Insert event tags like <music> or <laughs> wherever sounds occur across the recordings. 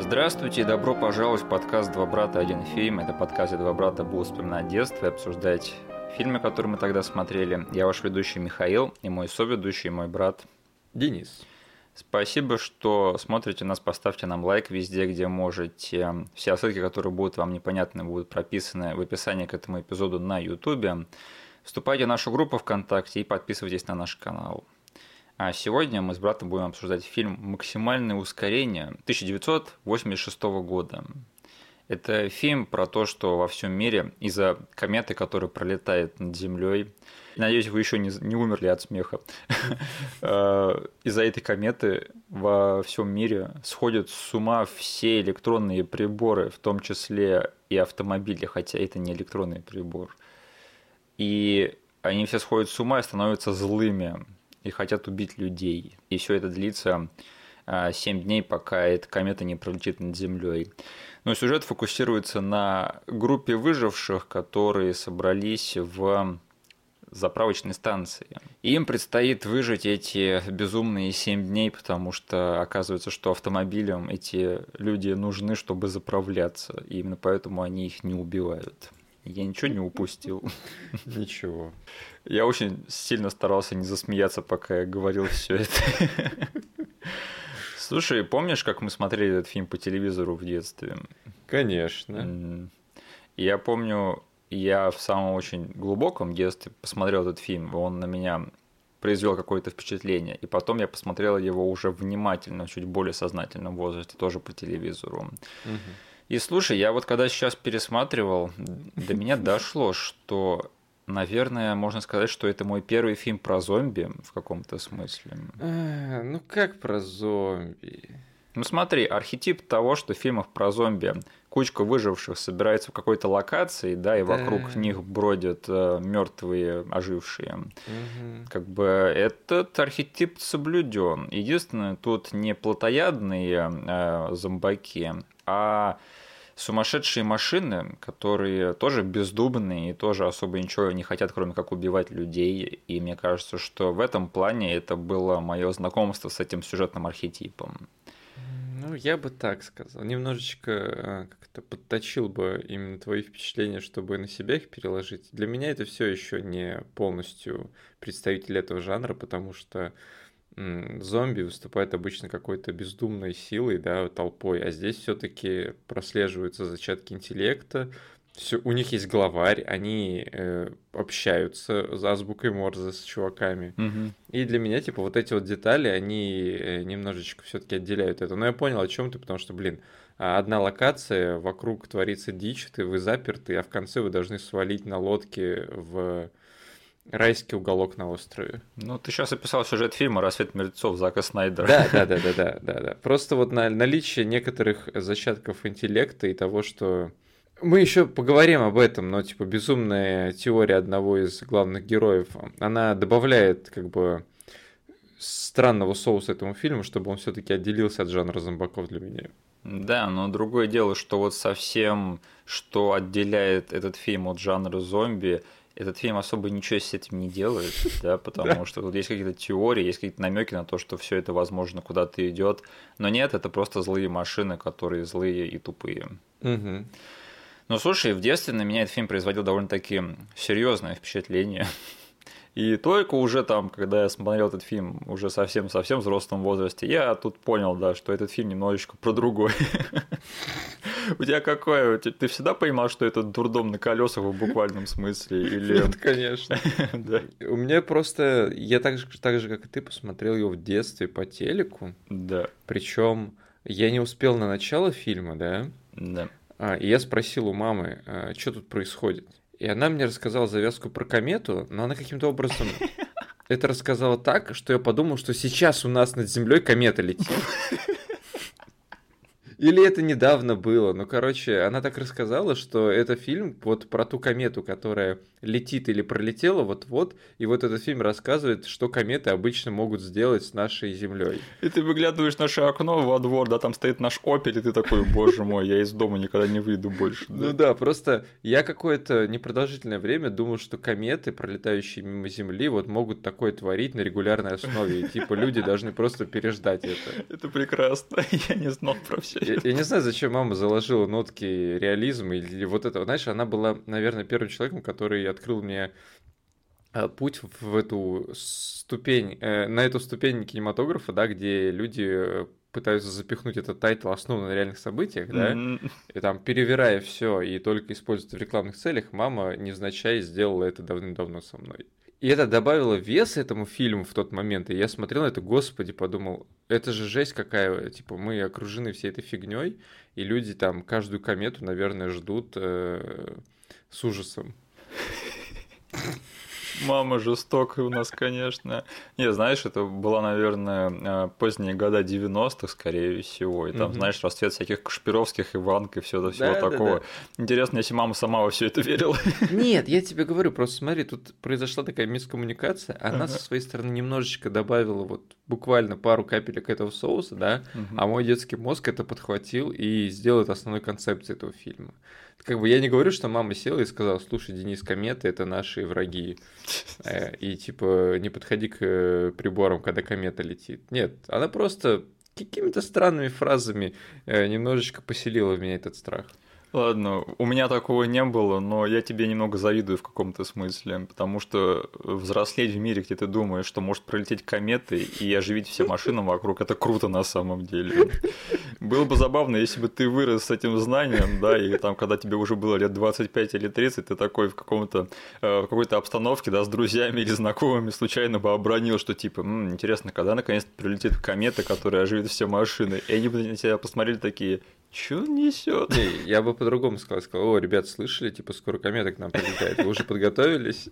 Здравствуйте и добро пожаловать в подкаст «Два брата, один фильм». Это подкаст, где два брата будут вспоминать детство и обсуждать фильмы, которые мы тогда смотрели. Я ваш ведущий Михаил и мой соведущий, мой брат Денис. Спасибо, что смотрите нас, поставьте нам лайк везде, где можете. Все ссылки, которые будут вам непонятны, будут прописаны в описании к этому эпизоду на YouTube. Вступайте в нашу группу ВКонтакте и подписывайтесь на наш канал. А сегодня мы с братом будем обсуждать фильм «Максимальное ускорение» 1986 года. Это фильм про то, что во всем мире из-за кометы, которая пролетает над Землей, надеюсь, вы еще не, не умерли от смеха, <laughs> э, из-за этой кометы во всем мире сходят с ума все электронные приборы, в том числе и автомобили, хотя это не электронный прибор. И они все сходят с ума и становятся злыми и хотят убить людей. И все это длится 7 дней, пока эта комета не пролетит над Землей. Но сюжет фокусируется на группе выживших, которые собрались в заправочной станции. И им предстоит выжить эти безумные 7 дней, потому что оказывается, что автомобилям эти люди нужны, чтобы заправляться. И именно поэтому они их не убивают. Я ничего не упустил. <laughs> Ничего. Я очень сильно старался не засмеяться, пока я говорил все это. <laughs> Слушай, помнишь, как мы смотрели этот фильм по телевизору в детстве? Конечно. Я помню, я в самом очень глубоком детстве посмотрел этот фильм, он на меня произвел какое-то впечатление. И потом я посмотрел его уже внимательно, чуть более сознательном возрасте, тоже по телевизору. Угу. И слушай, я вот когда сейчас пересматривал, до меня дошло, что Наверное, можно сказать, что это мой первый фильм про зомби в каком-то смысле. А, ну как про зомби? Ну смотри, архетип того, что в фильмах про зомби кучка выживших собирается в какой-то локации, да, и да. вокруг них бродят э, мертвые, ожившие. Угу. Как бы этот архетип соблюден. Единственное, тут не плотоядные э, зомбаки, а сумасшедшие машины, которые тоже бездумные и тоже особо ничего не хотят, кроме как убивать людей. И мне кажется, что в этом плане это было мое знакомство с этим сюжетным архетипом. Ну, я бы так сказал. Немножечко а, как-то подточил бы именно твои впечатления, чтобы на себя их переложить. Для меня это все еще не полностью представитель этого жанра, потому что зомби выступает обычно какой-то бездумной силой, да, толпой, а здесь все-таки прослеживаются зачатки интеллекта, все, у них есть главарь, они э, общаются за азбукой Морзе с чуваками. Угу. И для меня, типа, вот эти вот детали, они э, немножечко все-таки отделяют это. Но я понял, о чем ты, потому что, блин, а одна локация, вокруг творится дичь, ты вы заперты, а в конце вы должны свалить на лодке в Райский уголок на острове. Ну, ты сейчас описал сюжет фильма «Рассвет мертвецов» Зака Снайдера. Да, да, <laughs> да, да, да, да, да. Просто вот на наличие некоторых зачатков интеллекта и того, что мы еще поговорим об этом, но типа безумная теория одного из главных героев, она добавляет как бы странного соуса этому фильму, чтобы он все-таки отделился от жанра зомбаков для меня. Да, но другое дело, что вот совсем, что отделяет этот фильм от жанра зомби, этот фильм особо ничего с этим не делает, <laughs> да, потому что тут есть какие-то теории, есть какие-то намеки на то, что все это, возможно, куда-то идет. Но нет, это просто злые машины, которые злые и тупые. Угу. Ну, слушай, в детстве на меня этот фильм производил довольно-таки серьезное впечатление. И только уже там, когда я смотрел этот фильм уже совсем-совсем взрослом возрасте, я тут понял, да, что этот фильм немножечко про другой. <laughs> У тебя какое? Ты всегда понимал, что это дурдом на колесах в буквальном смысле? Или... Нет, конечно. <laughs> да. У меня просто... Я так же, так же, как и ты, посмотрел его в детстве по телеку. Да. Причем я не успел на начало фильма, да? Да. А, и я спросил у мамы, а, что тут происходит. И она мне рассказала завязку про комету, но она каким-то образом <laughs> это рассказала так, что я подумал, что сейчас у нас над землей комета летит. Или это недавно было. Ну, короче, она так рассказала, что это фильм вот про ту комету, которая летит или пролетела вот-вот, и вот этот фильм рассказывает, что кометы обычно могут сделать с нашей Землей. И ты выглядываешь наше окно во двор, да, там стоит наш Опель, и ты такой, боже мой, я из дома никогда не выйду больше. Да? Ну да, просто я какое-то непродолжительное время думал, что кометы, пролетающие мимо Земли, вот могут такое творить на регулярной основе, и типа люди должны просто переждать это. Это прекрасно, <laughs> я не знал про все Я, я не знаю, зачем мама заложила нотки реализма или вот это. Знаешь, она была, наверное, первым человеком, который открыл мне а, путь в эту ступень, э, на эту ступень кинематографа, да, где люди э, пытаются запихнуть этот title основан на реальных событиях, да, mm-hmm. и там перевирая все и только используя в рекламных целях, мама невзначай сделала это давным-давно со мной. И это добавило вес этому фильму в тот момент. И я смотрел на это, господи, подумал, это же жесть какая, типа, мы окружены всей этой фигней, и люди там каждую комету, наверное, ждут э, с ужасом. <laughs> Мама жестокая у нас, конечно. Не, знаешь, это была, наверное, э, поздние года 90-х, скорее всего. И там, угу. знаешь, расцвет всяких Кашпировских, Иванк и всего, всего да, такого. Да, да. Интересно, если мама сама во все это верила. Нет, я тебе говорю, просто смотри, тут произошла такая мискоммуникация. Она ага. со своей стороны немножечко добавила вот буквально пару капелек этого соуса, да, угу. а мой детский мозг это подхватил и сделал это основной концепцией этого фильма как бы я не говорю, что мама села и сказала, слушай, Денис, кометы это наши враги. Э, и типа не подходи к э, приборам, когда комета летит. Нет, она просто какими-то странными фразами э, немножечко поселила в меня этот страх. Ладно, у меня такого не было, но я тебе немного завидую в каком-то смысле, потому что взрослеть в мире, где ты думаешь, что может пролететь кометы и оживить все машины вокруг, это круто на самом деле. Было бы забавно, если бы ты вырос с этим знанием, да, и там, когда тебе уже было лет 25 или 30, ты такой в каком-то э, в какой-то обстановке, да, с друзьями или знакомыми случайно бы обронил, что типа, М, интересно, когда наконец-то прилетит комета, которая оживит все машины, и они бы на тебя посмотрели такие, Че он несет? Не, я бы по-другому сказал. Сказал, о, ребят, слышали, типа скоро комета к нам прилетает. Вы уже подготовились?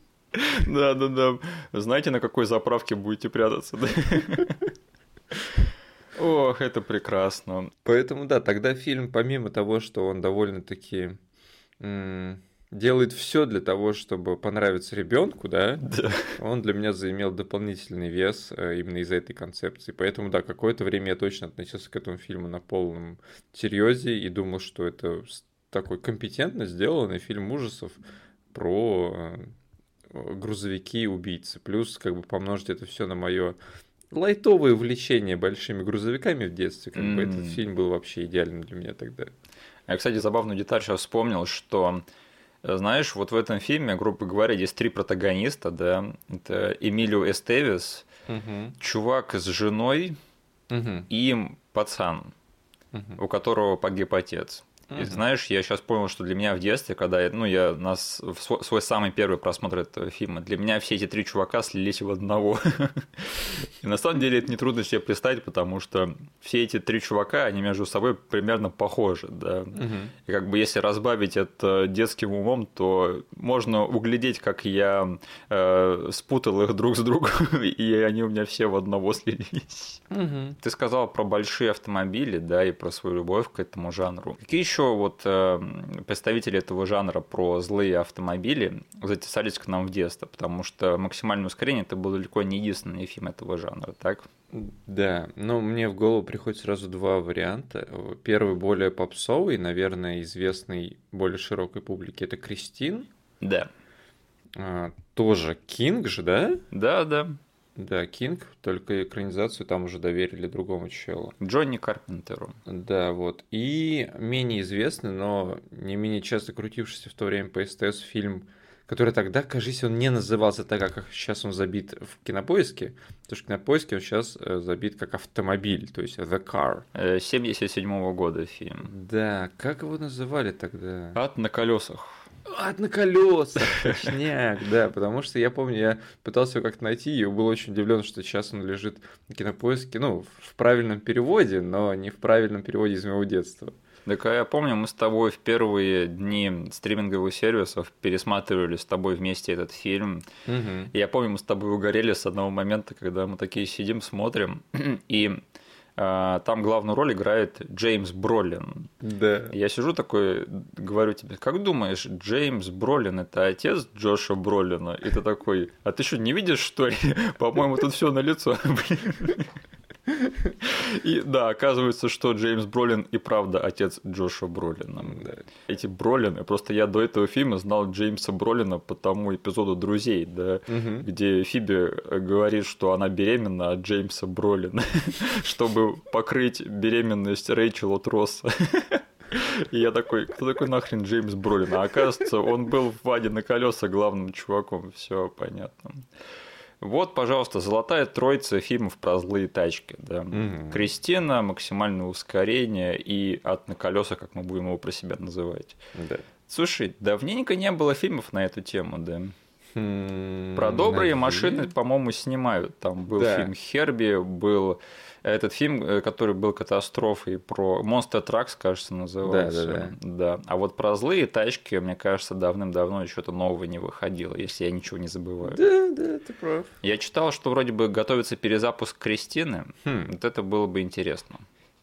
Да, да, да. Знаете, на какой заправке будете прятаться? Ох, это прекрасно. Поэтому да, тогда фильм, помимо того, что он довольно-таки делает все для того, чтобы понравиться ребенку, да, да, он для меня заимел дополнительный вес э, именно из-за этой концепции. Поэтому, да, какое-то время я точно относился к этому фильму на полном серьезе и думал, что это такой компетентно сделанный фильм ужасов про э, грузовики убийцы. Плюс, как бы помножить это все на мое лайтовое увлечение большими грузовиками в детстве, как mm. бы этот фильм был вообще идеальным для меня тогда. Я, кстати, забавную деталь сейчас вспомнил, что знаешь, вот в этом фильме, грубо говоря, есть три протагониста, да, это Эмилио Эстевис, угу. чувак с женой угу. и пацан, угу. у которого погиб отец. И знаешь, я сейчас понял, что для меня в детстве, когда я, ну, я нас свой, свой самый первый просмотр этого фильма, для меня все эти три чувака слились в одного. <laughs> И на самом деле это нетрудно себе представить, потому что все эти три чувака, они между собой примерно похожи, да. И как бы если разбавить это детским умом, то можно углядеть, как я э, спутал их друг с другом, <laughs> и они у меня все в одного слились. Ты сказал про большие автомобили, да, и про свою любовь к этому жанру. Какие еще еще вот э, представители этого жанра про злые автомобили затесались к нам в детство, потому что «Максимальное ускорение» это был далеко не единственный фильм этого жанра, так? Да, но мне в голову приходит сразу два варианта. Первый более попсовый, наверное, известный более широкой публике, это «Кристин». Да. А, тоже Кинг же, да? Да, да. Да, Кинг, только экранизацию там уже доверили другому челу. Джонни Карпентеру. Да, вот. И менее известный, но не менее часто крутившийся в то время по СТС фильм, который тогда, кажется, он не назывался так, как сейчас он забит в кинопоиске, потому что в кинопоиске он сейчас э, забит как автомобиль, то есть The Car. 77 -го года фильм. Да, как его называли тогда? Ад на колесах. Ад на колесах, <laughs> точняк, да, потому что я помню, я пытался его как-то найти, и был очень удивлен, что сейчас он лежит на кинопоиске, ну, в правильном переводе, но не в правильном переводе из моего детства. Так а я помню, мы с тобой в первые дни стриминговых сервисов пересматривали с тобой вместе этот фильм. Угу. И я помню, мы с тобой угорели с одного момента, когда мы такие сидим, смотрим, <clears throat> и там главную роль играет Джеймс Бролин. Да. Я сижу такой, говорю тебе, как думаешь, Джеймс Бролин это отец Джоша Бролина? И ты такой, а ты что, не видишь, что ли? <laughs> По-моему, тут все на лицо. <laughs> И да, оказывается, что Джеймс Бролин и правда отец Джоша Бролина. Да. Эти Бролины, просто я до этого фильма знал Джеймса Бролина по тому эпизоду «Друзей», да, угу. где Фиби говорит, что она беременна от Джеймса Бролина, <laughs> чтобы покрыть беременность Рэйчел от Росса. <laughs> И я такой, кто такой нахрен Джеймс Бролин? А оказывается, он был в Ваде на колеса главным чуваком. Все понятно. Вот, пожалуйста, золотая троица фильмов про злые тачки. Да. Угу. Кристина, максимальное ускорение и ад на колеса, как мы будем его про себя называть. Да. Слушай, давненько не было фильмов на эту тему, да. Хм, про добрые наверное. машины, по-моему, снимают. Там был да. фильм Херби, был этот фильм, э, который был катастрофой, про Monster Trucks, кажется, назывался. Да, да, да. да. А вот про злые тачки, мне кажется, давным-давно что-то нового не выходило, если я ничего не забываю. Да, да, ты прав. Я читал, что вроде бы готовится перезапуск Кристины. Хм. Вот это было бы интересно.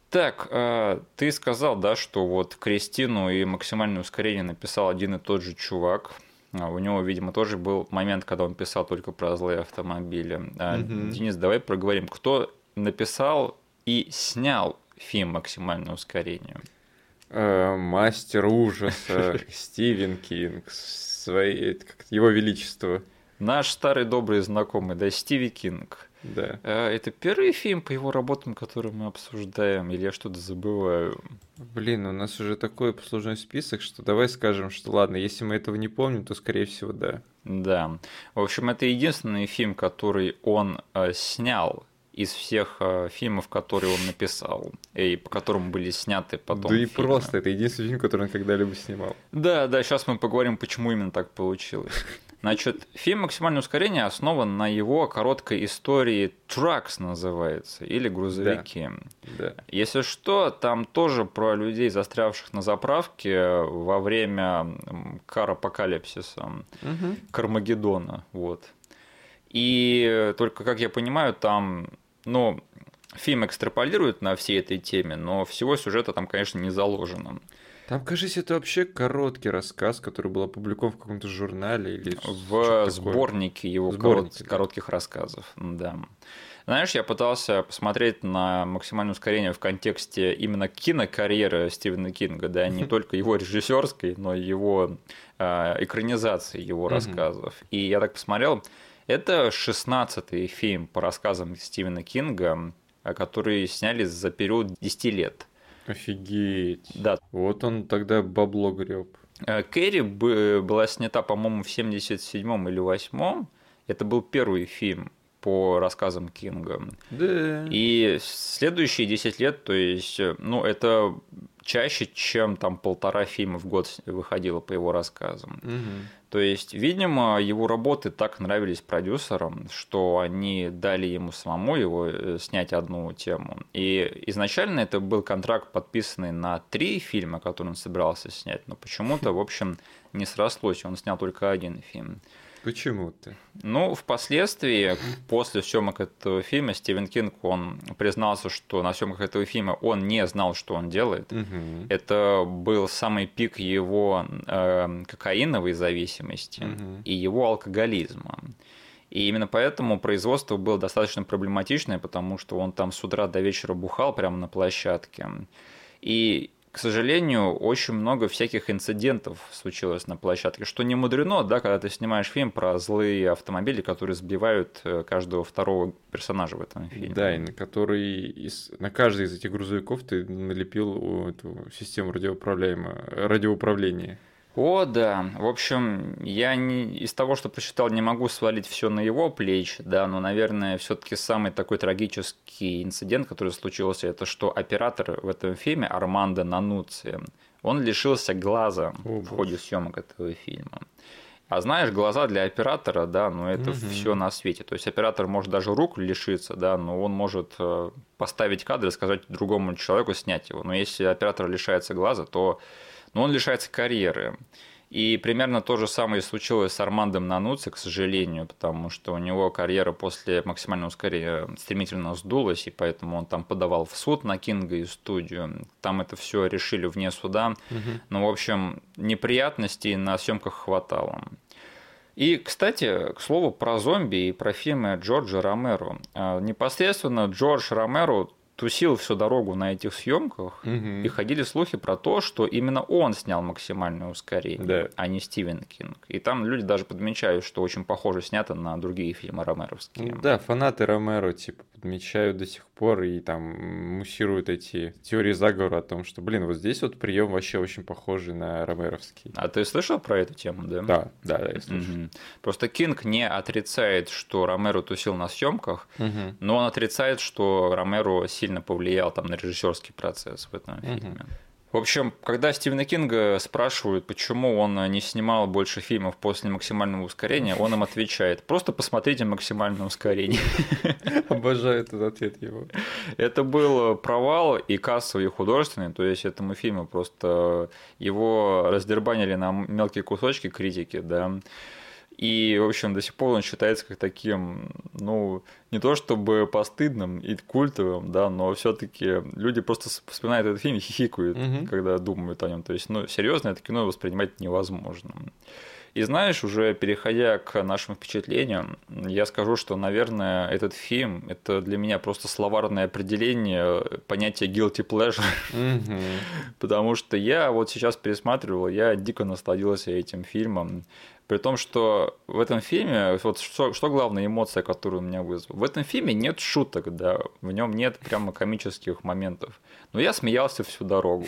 Так, а, ты сказал, да, что вот Кристину и максимальное ускорение написал один и тот же чувак. А, у него, видимо, тоже был момент, когда он писал только про злые автомобили. Угу. Денис, давай проговорим, кто написал и снял фильм «Максимальное ускорение»? Э, мастер ужаса <laughs> Стивен Кинг, своей, его величество. Наш старый добрый знакомый, да, Стиви Кинг. Да. Э, это первый фильм по его работам, который мы обсуждаем, или я что-то забываю? Блин, у нас уже такой послужной список, что давай скажем, что ладно, если мы этого не помним, то скорее всего да. Да. В общем, это единственный фильм, который он э, снял из всех э, фильмов, которые он написал, и по которым были сняты потом. Да и просто, это единственный фильм, который он когда-либо снимал. Да, да, сейчас мы поговорим, почему именно так получилось. <laughs> Значит, фильм «Максимальное ускорение» основан на его короткой истории «Trucks» называется, или «Грузовики». Да, да. Если что, там тоже про людей, застрявших на заправке во время кар-апокалипсиса, угу. Кармагеддона, вот. И только, как я понимаю, там ну, фильм экстраполирует на всей этой теме, но всего сюжета там, конечно, не заложено. Там, кажется, это вообще короткий рассказ, который был опубликован в каком-то журнале или в сборнике его Сборник, корот... коротких рассказов, да. Знаешь, я пытался посмотреть на максимальное ускорение в контексте именно кинокарьеры Стивена Кинга, да, не <laughs> только его режиссерской, но и его э, экранизации его рассказов. И я так посмотрел, это шестнадцатый фильм по рассказам Стивена Кинга, который сняли за период 10 лет. Офигеть. Да. Вот он тогда бабло греб. Э, Кэрри была снята, по-моему, в 77-м или 8-м. Это был первый фильм по рассказам Кинга. Да. И следующие 10 лет, то есть, э, ну, это чаще, чем там полтора фильма в год выходило по его рассказам. Угу. То есть, видимо, его работы так нравились продюсерам, что они дали ему самому его э, снять одну тему. И изначально это был контракт, подписанный на три фильма, которые он собирался снять, но почему-то, в общем, не срослось, он снял только один фильм. Почему ты? Ну, впоследствии, после съемок этого фильма, Стивен Кинг, он признался, что на съемках этого фильма он не знал, что он делает. Угу. Это был самый пик его э, кокаиновой зависимости угу. и его алкоголизма. И именно поэтому производство было достаточно проблематичное, потому что он там с утра до вечера бухал прямо на площадке. И к сожалению, очень много всяких инцидентов случилось на площадке, что не мудрено, да, когда ты снимаешь фильм про злые автомобили, которые сбивают э, каждого второго персонажа в этом фильме. Да, и на который из, на каждый из этих грузовиков ты налепил эту систему радиоуправления. О, да. В общем, я не, из того, что прочитал, не могу свалить все на его плечи, да, но, наверное, все-таки самый такой трагический инцидент, который случился, это что оператор в этом фильме, Армандо Нануци, он лишился глаза О, в ходе съемок этого фильма. А знаешь, глаза для оператора, да, ну это угу. все на свете. То есть оператор может даже рук лишиться, да, но он может э, поставить кадр и сказать другому человеку снять его. Но если оператор лишается глаза, то но он лишается карьеры. И примерно то же самое случилось с Армандом Нануци, к сожалению, потому что у него карьера после максимального ускорения стремительно сдулась, и поэтому он там подавал в суд на Кинга и студию. Там это все решили вне суда. Угу. Ну, в общем, неприятностей на съемках хватало. И, кстати, к слову про зомби и про фильмы Джорджа Ромеро. А, непосредственно Джордж Ромеро тусил всю дорогу на этих съемках, Угу. и ходили слухи про то, что именно он снял максимальное ускорение, Да. а не Стивен Кинг. И там люди даже подмечают, что очень похоже снято на другие фильмы ромеровские. Да, фанаты Ромеро, типа, подмечают до сих пор и там муссируют эти теории заговора о том, что, блин, вот здесь вот прием вообще очень похожий на ромеровский. А ты слышал про эту тему, да? Да, да, да, я слышу. Мгм. Просто Кинг не отрицает, что Ромеро тусил на съемках, Мгм. но он отрицает, что Ромеро сильно повлиял там на режиссерский процесс в этом фильме. В общем, когда Стивена Кинга спрашивают, почему он не снимал больше фильмов после максимального ускорения, он им отвечает: просто посмотрите максимальное ускорение. <laughs> Обожаю этот ответ его. Это был провал и кассовый, и художественный, то есть этому фильму просто его раздербанили на мелкие кусочки критики, да. И, в общем, до сих пор он считается как таким, ну, не то чтобы постыдным и культовым, да, но все-таки люди просто вспоминают этот фильм и хихикают, Мгм. когда думают о нем. То есть, ну, серьезно, это кино воспринимать невозможно. И знаешь, уже переходя к нашим впечатлениям, я скажу, что, наверное, этот фильм это для меня просто словарное определение понятия guilty pleasure, Мгм. потому что я вот сейчас пересматривал, я дико насладился этим фильмом. При том, что в этом фильме, вот что, что главная эмоция, которую у меня вызвала, в этом фильме нет шуток, да, в нем нет прямо комических моментов. Но я смеялся всю дорогу.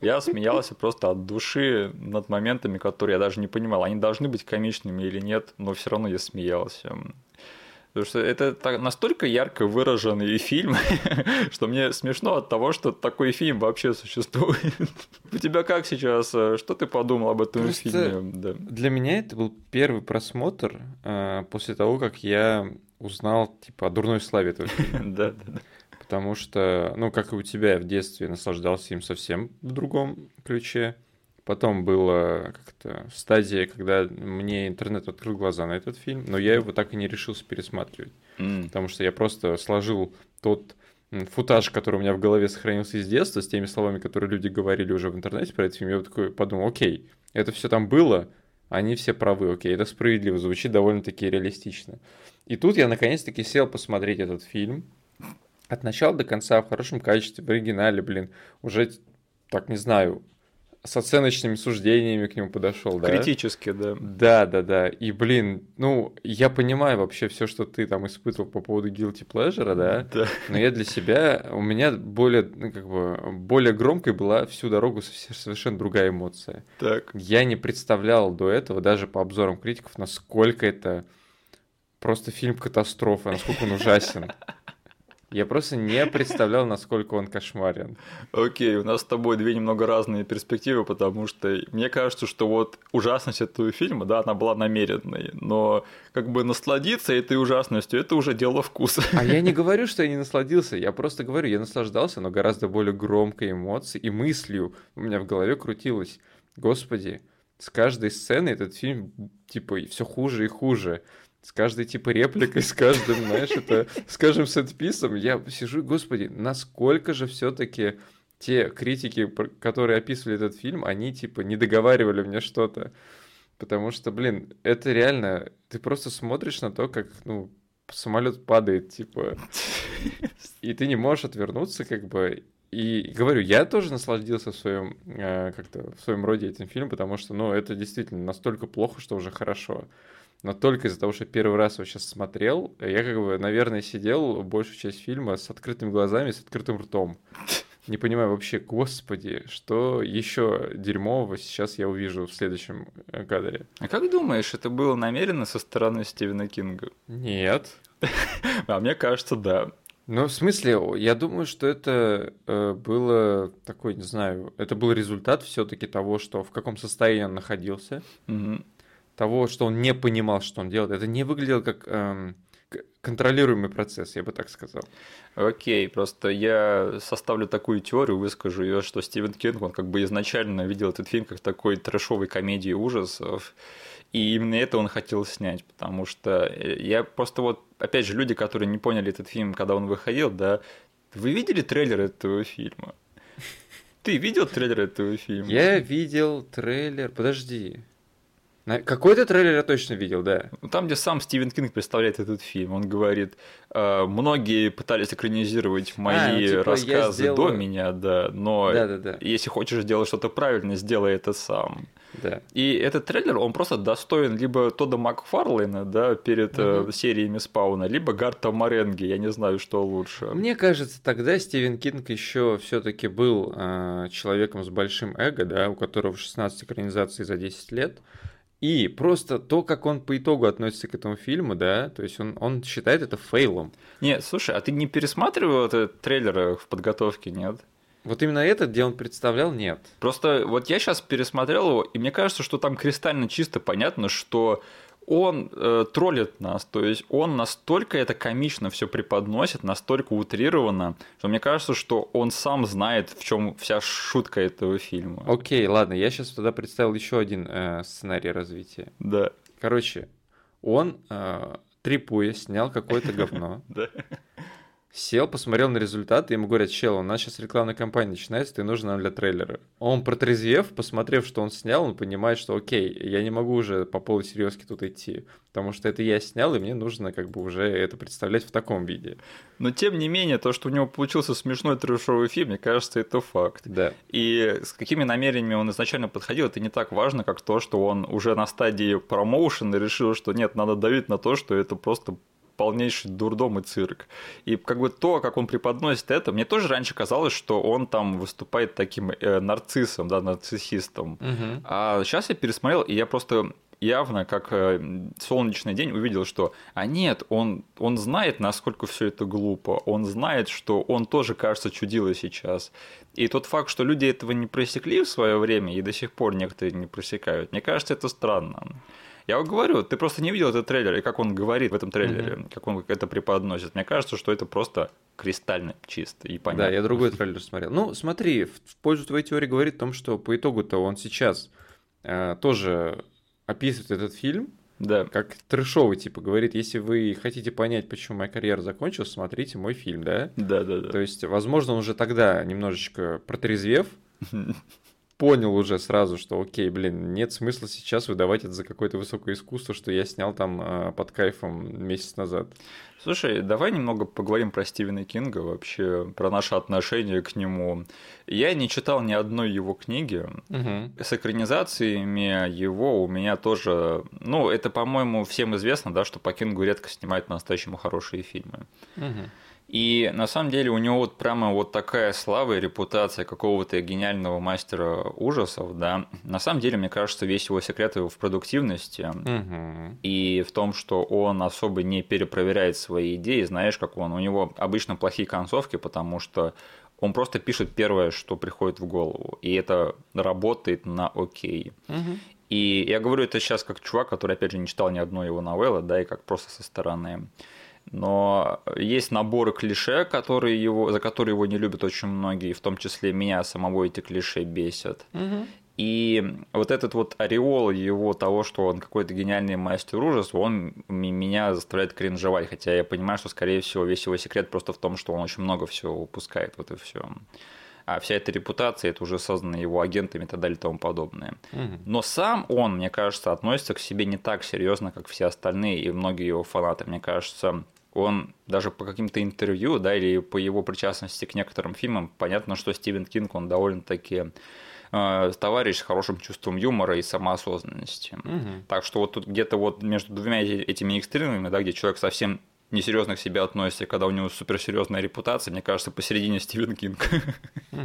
Я смеялся просто от души над моментами, которые я даже не понимал, они должны быть комичными или нет, но все равно я смеялся. Потому что это так- настолько ярко выраженный <laughs> фильм, что мне смешно от того, что такой фильм вообще существует. <laughs> У тебя как сейчас? Что ты подумал об этом Просто- фильме? Да. Для меня это был первый просмотр э, после того, как я узнал, типа, о дурной славе этого <laughs> фильма. Да, да, да. Потому что, ну, как и у тебя, я в детстве наслаждался им совсем в другом ключе. Потом была как-то стадия, когда мне интернет открыл глаза на этот фильм, но я его так и не решился пересматривать. М, Потому что я просто сложил тот футаж, который у меня в голове сохранился из детства, с теми словами, которые люди говорили уже в интернете про этот фильм. Я вот такой подумал, окей, это все там было, они все правы, окей, это справедливо, звучит довольно-таки реалистично. И тут я наконец-таки сел посмотреть этот фильм от начала до конца в хорошем качестве, в оригинале, блин, уже, так не знаю, с оценочными суждениями к нему подошел, да? Критически, да. Да, да, да. И, блин, ну, я понимаю вообще все, что ты там испытывал по поводу guilty pleasure, да, Да. но я для себя, у меня более, ну, как бы, более громкой была всю дорогу совершенно другая эмоция. Так. Я не представлял до этого, даже по обзорам критиков, насколько это просто фильм-катастрофа, насколько он ужасен. Я просто не представлял, насколько он кошмарен. Окей, у нас с тобой две немного разные перспективы, потому что мне кажется, что вот ужасность этого фильма, да, она была намеренной, но как бы насладиться этой ужасностью, это уже дело вкуса. А я не говорю, что я не насладился, я просто говорю, я наслаждался, но гораздо более громкой эмоцией и мыслью у меня в голове крутилось. Господи, с каждой сцены этот фильм, типа, все хуже и хуже. С каждой, типа, репликой, с каждым, знаешь, это, с каждым сетписом я сижу, господи, насколько же все-таки те критики, которые описывали этот фильм, они, типа, не договаривали мне что-то. Потому что, блин, это реально, ты просто смотришь на то, как, ну, самолет падает, типа, и ты не можешь отвернуться, как бы. И говорю, я тоже насладился в своем, э, как-то, в своем роде этим фильмом, потому что, ну, это действительно настолько плохо, что уже хорошо. Но только из-за того, что первый раз его сейчас смотрел, я, как бы, наверное, сидел большую часть фильма с открытыми глазами, с открытым ртом. Не понимаю вообще, господи, что еще дерьмового сейчас я увижу в следующем э, кадре. А как думаешь, это было намеренно со стороны Стивена Кинга? Нет. <laughs> А мне кажется, да. Ну, в смысле, я думаю, что это э, было такой, не знаю, это был результат все-таки того, что в каком состоянии он находился, Мгм. Того, что он не понимал, что он делает. Это не выглядело как эм, контролируемый процесс, я бы так сказал. Окей, просто я составлю такую теорию, выскажу ее, что Стивен Кинг, он как бы изначально видел этот фильм как такой трэшовой комедии ужасов, и именно это он хотел снять, потому что э, я просто вот, опять же, люди, которые не поняли этот фильм, когда он выходил, да, вы видели трейлер этого фильма? <laughs> Ты видел трейлер этого фильма? Я видел трейлер, подожди, Какой-то трейлер я точно видел, да. Ну, там, где сам Стивен Кинг представляет этот фильм, он говорит, э, многие пытались экранизировать мои а, ну, типа, рассказы сделаю... до меня, да, но да, да, да. если хочешь сделать что-то правильно, сделай это сам. Да. И этот трейлер, он просто достоин либо Тода Макфарлейна, да, перед угу. сериями Спауна, либо Гарта Маренги, я не знаю, что лучше. Мне кажется, тогда Стивен Кинг еще все-таки был э, человеком с большим эго, да, у которого 16 экранизаций за 10 лет. И просто то, как он по итогу относится к этому фильму, да, то есть он, он считает это фейлом. Не, слушай, а ты не пересматривал этот трейлер в подготовке, нет? Вот именно этот, где он представлял, нет. Просто вот я сейчас пересмотрел его, и мне кажется, что там кристально чисто понятно, что он э, троллит нас, то есть он настолько это комично все преподносит, настолько утрированно, что мне кажется, что он сам знает, в чем вся шутка этого фильма. Окей, ладно, я сейчас тогда представил еще один э, сценарий развития. Да. Короче, он э, трипуя снял какое-то <laughs> говно. Да. Сел, посмотрел на результаты, ему говорят, чел, у нас сейчас рекламная кампания начинается, ты нужен нам для трейлера. Он протрезвев, посмотрев, что он снял, он понимает, что окей, я не могу уже по полу серьезки тут идти, потому что это я снял, и мне нужно как бы уже это представлять в таком виде. Но тем не менее, то, что у него получился смешной трешовый фильм, мне кажется, это факт. Да. И с какими намерениями он изначально подходил, это не так важно, как то, что он уже на стадии промоушена решил, что нет, надо давить на то, что это просто полнейший дурдом и цирк. И как бы то, как он преподносит это, мне тоже раньше казалось, что он там выступает таким э, нарциссом, да, нарциссистом. Угу. А сейчас я пересмотрел, и я просто явно, как э, солнечный день, увидел, что, а нет, он, он знает, насколько все это глупо, он знает, что он тоже, кажется, чудило сейчас. И тот факт, что люди этого не просекли в свое время, и до сих пор некоторые не просекают, мне кажется, это странно. Я вот говорю, ты просто не видел этот трейлер, и как он говорит в этом трейлере, mm-hmm. как он это преподносит. Мне кажется, что это просто кристально чисто и понятно. Да, я другой трейлер смотрел. Ну, смотри, в пользу твоей теории говорит о том, что по итогу-то он сейчас э, тоже описывает этот фильм, да. Как трешовый, типа, говорит, если вы хотите понять, почему моя карьера закончилась, смотрите мой фильм, да? Да, да, да. То есть, возможно, он уже тогда немножечко протрезвев, <laughs> понял уже сразу, что окей, блин, нет смысла сейчас выдавать это за какое-то высокое искусство, что я снял там э, под кайфом месяц назад. Слушай, давай немного поговорим про Стивена Кинга, вообще про наше отношение к нему. Я не читал ни одной его книги. Угу. С экранизациями его у меня тоже... Ну, это, по-моему, всем известно, да, что по Кингу редко снимают по-настоящему хорошие фильмы. Угу. И на самом деле у него вот прямо вот такая слава и репутация какого-то гениального мастера ужасов, да. На самом деле, мне кажется, весь его секрет его в продуктивности угу. и в том, что он особо не перепроверяет свои идеи, знаешь, как он. У него обычно плохие концовки, потому что он просто пишет первое, что приходит в голову, и это работает на окей. Угу. И я говорю это сейчас как чувак, который, опять же, не читал ни одной его новеллы, да, и как просто со стороны но есть наборы клише, которые его, за которые его не любят очень многие, в том числе меня самого эти клише бесят. Угу. И вот этот вот ореол его того, что он какой-то гениальный мастер ужаса, он меня заставляет кринжевать, хотя я понимаю, что, скорее всего, весь его секрет просто в том, что он очень много всего выпускает, вот и все. А вся эта репутация, это уже создано его агентами и так далее и тому подобное. Угу. Но сам он, мне кажется, относится к себе не так серьезно, как все остальные и многие его фанаты. Мне кажется, он даже по каким-то интервью, да, или по его причастности к некоторым фильмам, понятно, что Стивен Кинг, он довольно-таки э, товарищ с хорошим чувством юмора и самоосознанности. Угу. Так что вот тут где-то вот между двумя этими экстремами, да, где человек совсем несерьезно к себе относится, когда у него суперсерьезная репутация, мне кажется, посередине Стивен Кинг. Угу.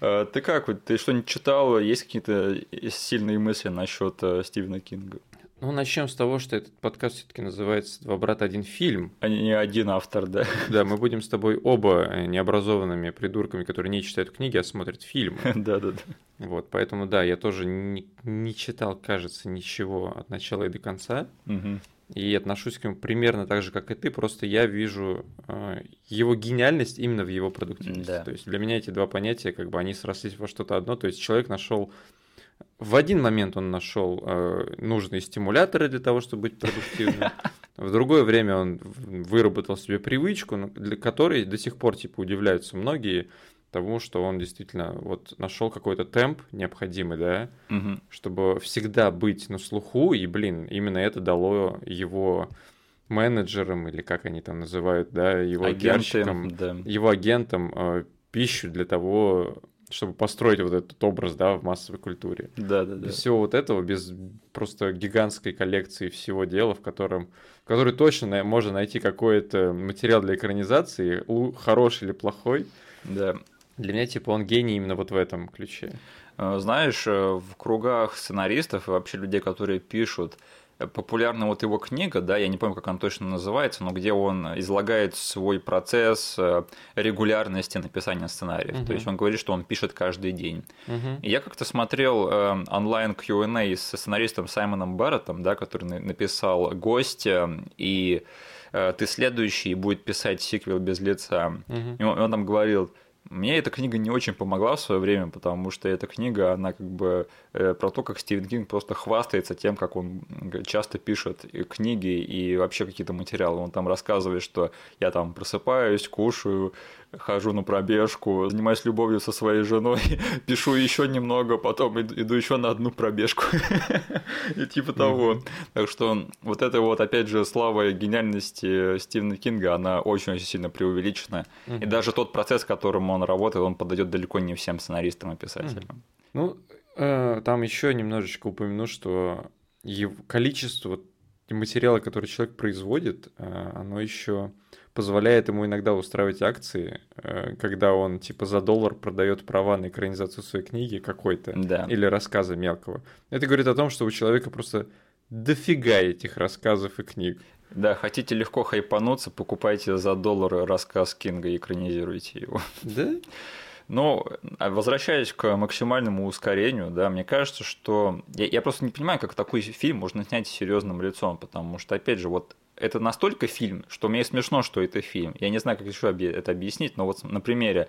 <laughs> Ты как, ты что-нибудь читал? Есть какие-то сильные мысли насчет э, Стивена Кинга? Ну, начнем с того, что этот подкаст все-таки называется Два брата, один фильм. А не один автор, да. <laughs> Да, мы будем с тобой оба необразованными придурками, которые не читают книги, а смотрят фильмы. <laughs> Да, да, да. Вот, поэтому да, я тоже не, не читал, кажется, ничего от начала и до конца. Угу. И отношусь к нему примерно так же, как и ты, просто я вижу э, его гениальность именно в его продуктивности. Да. То есть для меня эти два понятия, как бы они срослись во что-то одно. То есть человек нашел в один момент он нашел э, нужные стимуляторы для того, чтобы быть продуктивным. В другое время он выработал себе привычку, для которой до сих пор типа удивляются многие. тому, что он действительно вот нашел какой-то темп необходимый, да, Мгм. чтобы всегда быть на слуху, и, блин, именно это дало его менеджерам, или как они там называют, да, его пиарщикам, да. его агентам э, пищу для того, чтобы построить вот этот образ, да, в массовой культуре. Да, да, да. Без всего вот этого, без просто гигантской коллекции всего дела, в котором, в которой точно можно найти какой-то материал для экранизации, хороший или плохой. Да. Для меня, типа, он гений именно вот в этом ключе. Э, Знаешь, э, в кругах сценаристов и вообще людей, которые пишут, популярна вот его книга, да, я не помню, как она точно называется, но где он излагает свой процесс э, регулярности написания сценариев. Мгм. То есть он говорит, что он пишет каждый день. Мгм. И я как-то смотрел э, онлайн Q&A со сценаристом Саймоном Барреттом, да, который на- написал «Гостя», и э, «Ты следующий» будет писать сиквел без лица. Мгм. И он, и он там говорил, мне эта книга не очень помогла в свое время, потому что эта книга, она как бы э, про то, как Стивен Кинг просто хвастается тем, как он часто пишет и книги и вообще какие-то материалы. Он там рассказывает, что я там просыпаюсь, кушаю, хожу на пробежку, занимаюсь любовью со своей женой, <laughs> пишу еще немного, потом иду, еще на одну пробежку. <laughs> И типа того. Так что вот это вот, опять же, слава гениальности Стивена Кинга, она очень-очень сильно преувеличена. И даже тот процесс, которым он работает, он подойдет далеко не всем сценаристам и писателям. Ну, э, там еще немножечко упомяну, что количество материала, который человек производит, э, оно еще позволяет ему иногда устраивать акции, э, когда он типа за доллар продает права на экранизацию своей книги какой-то Да. или рассказа мелкого. Это говорит о том, что у человека просто дофига этих рассказов и книг. Да, хотите легко хайпануться, покупайте за доллар рассказ Кинга и экранизируйте его. Да? Но а возвращаясь к максимальному ускорению, да, мне кажется, что я, я просто не понимаю, как такой фильм можно снять серьезным лицом, потому что, опять же, вот это настолько фильм, что мне смешно, что это фильм. Я не знаю, как еще это объяснить, но вот на примере.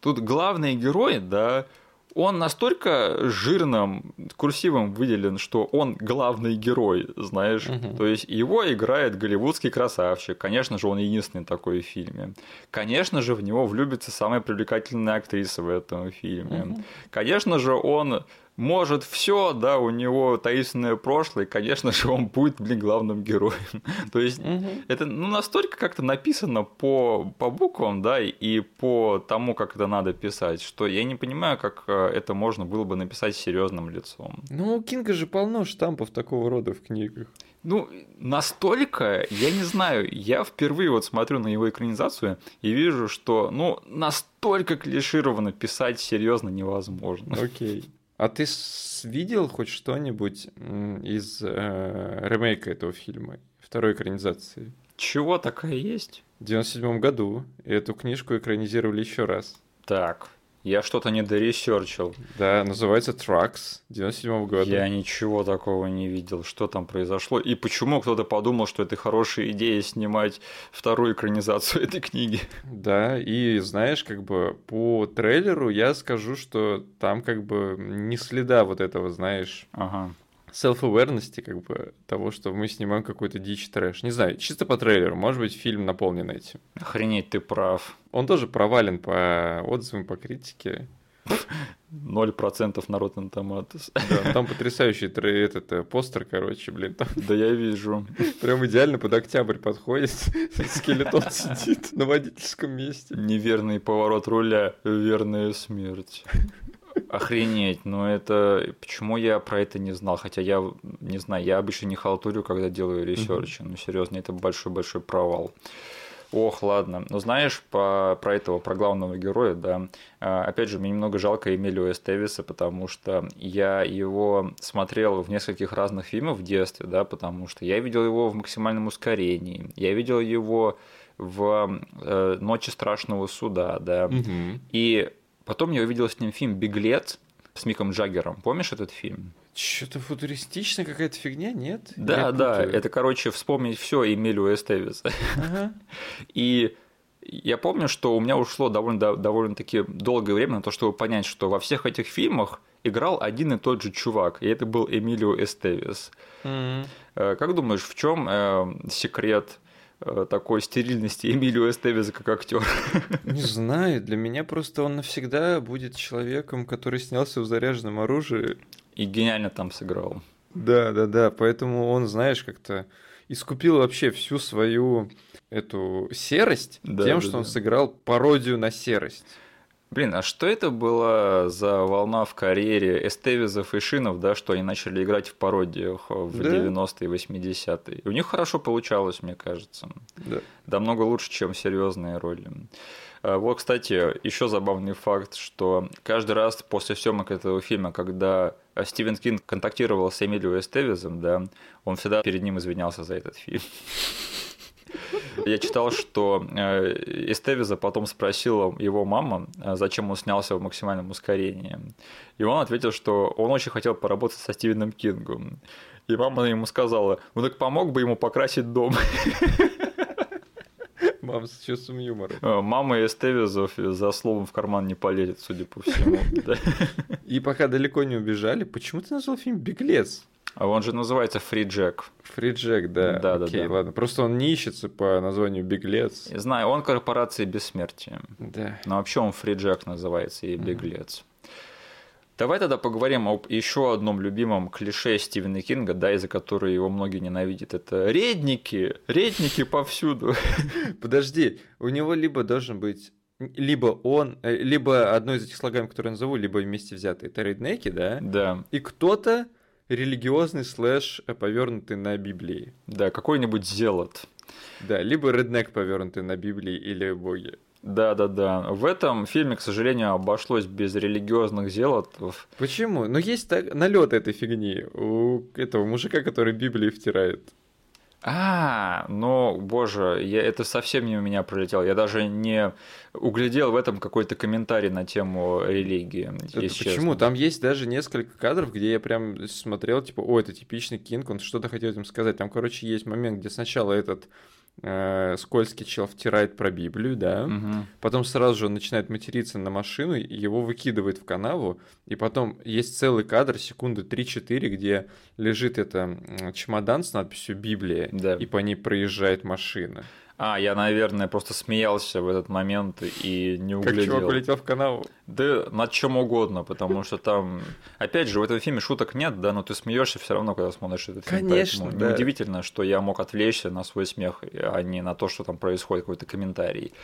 Тут главный герой, да, он настолько жирным курсивом выделен, что он главный герой, знаешь. Мгм. То есть его играет голливудский красавчик. Конечно же, он единственный такой в фильме. Конечно же, в него влюбится самая привлекательная актриса в этом фильме. Мгм. Конечно же, он может все, да, у него таинственное прошлое, и, конечно же, он будет, блин, главным героем. <laughs> То есть Мгм. это ну, настолько как-то написано по, по буквам, да, и по тому, как это надо писать, что я не понимаю, как э, это можно было бы написать серьезным лицом. Ну, у Кинга же полно штампов такого рода в книгах. Ну, настолько, я не знаю, я впервые вот смотрю на его экранизацию и вижу, что, ну, настолько клишированно писать серьезно невозможно. Окей. А ты видел хоть что-нибудь из э, ремейка этого фильма, второй экранизации? Чего такая есть? В 97 году эту книжку экранизировали еще раз. Так, я что-то не доресерчил. Да, называется Trucks 97 года. Я ничего такого не видел, что там произошло. И почему кто-то подумал, что это хорошая идея снимать вторую экранизацию <laughs> этой книги. Да, и знаешь, как бы по трейлеру я скажу, что там как бы не следа вот этого, знаешь, Ага. self-awareness, как бы того, что мы снимаем какой-то дичь трэш. Не знаю, чисто по трейлеру, может быть, фильм наполнен этим. Охренеть, ты прав. Он тоже провален по отзывам, по критике. 0% на Rotten Tomatoes. Да, ну там потрясающий тре- этот э, постер, короче, блин, там Да я вижу. прям идеально под октябрь подходит. <laughs> Скелетон сидит на водительском месте. Неверный поворот руля, верная смерть. Охренеть, но это... Почему я про это не знал? Хотя я, не знаю, я обычно не халтурю, когда делаю ресерчи. Ну, серьезно, это большой-большой провал. Ох, ладно. Ну, знаешь, по, про этого, про главного героя, да, а, опять же, мне немного жалко Эмилио Эстевиса, потому что я его смотрел в нескольких разных фильмах в детстве, да, потому что я видел его в максимальном ускорении, я видел его в э, «Ночи страшного суда», да, и потом я увидел с ним фильм «Беглец» с Миком Джаггером. Помнишь этот фильм? Что-то футуристичная какая-то фигня, нет? Да, Я да, путаю. это, короче, вспомнить все Эмилио Эстевиса. Ага. <laughs> И я помню, что у меня ушло довольно, довольно-таки долгое время на то, чтобы понять, что во всех этих фильмах играл один и тот же чувак, и это был Эмилио Эстевис. М. Э, Как думаешь, в чем секрет э, такой стерильности Эмилио Эстевиза как актер? <laughs> Не знаю, для меня просто он навсегда будет человеком, который снялся в заряженном оружии. И гениально там сыграл. Да, да, да, поэтому он, знаешь, как-то искупил вообще всю свою эту серость Да, тем, да, что он да. сыграл пародию на серость. Блин, а что это была за волна в карьере Эстевизов и Шинов, да, что они начали играть в пародиях в Да. 90-е и 80-е? И у них хорошо получалось, мне кажется. Да. Да, много лучше, чем серьезные роли. А, Вот, кстати, еще забавный факт, что каждый раз после съемок этого фильма, когда а, Стивен Кинг контактировал с Эмилио Эстевизом, да, он всегда перед ним извинялся за этот фильм. Я читал, что э, Эстевиза потом спросила его мама, зачем он снялся в максимальном ускорении. И он ответил, что он очень хотел поработать со Стивеном Кингом. И мама ему сказала, ну так помог бы ему покрасить дом. <laughs> Мам с чувством юмора. Э, Мама Эстевизов за словом в карман не полезет, судя по всему. <laughs> да. И пока далеко не убежали, почему ты назвал фильм «Беглец»? А он же называется Фри Джек. Фриджек, да. Да, да, Окей, да. ладно. Просто он не ищется по названию «Беглец». Знаю, он корпорации бессмертия. Да. Но вообще он Фри Джек называется и беглец. Давай тогда поговорим об еще одном любимом клише Стивена Кинга, да, из-за которого его многие ненавидят. Это редники, редники повсюду. <laughs> Подожди, у него либо должен быть либо он, э, либо одно из этих слоганий, которые я назову, либо вместе взятые. Это реднеки, да? Да, И кто-то религиозный слэш э, повернутый на Библии. да, какой-нибудь зелот. Да, либо реднек повернутый на Библии или Боге. Да, да, да. В этом фильме, к сожалению, обошлось без религиозных зелотов. Почему? Ну, есть так, налет этой фигни у этого мужика, который Библию втирает. А, ну, боже, я, это совсем не у меня пролетело. Я даже не углядел в этом какой-то комментарий на тему религии. Это почему? честно. Там есть даже несколько кадров, где я прям смотрел, типа, о, это типичный Кинг, он что-то хотел этим сказать. Там, короче, есть момент, где сначала этот э, скользкий чел втирает про Библию, да, Мгм. потом сразу же он начинает материться на машину, его выкидывает в канаву, и потом есть целый кадр, секунды 3-4, где лежит это чемодан с надписью «Библия», Да. и по ней проезжает машина. А, я, наверное, просто смеялся в этот момент и не Как чувак углядел. улетел в канаву. Да над чем угодно, потому что там, опять же, в этом фильме шуток нет, да, но ты смеешься все равно, когда смотришь этот фильм. Конечно, поэтому да. Неудивительно, что я мог отвлечься на свой смех, а не на то, что там происходит какой-то комментарий.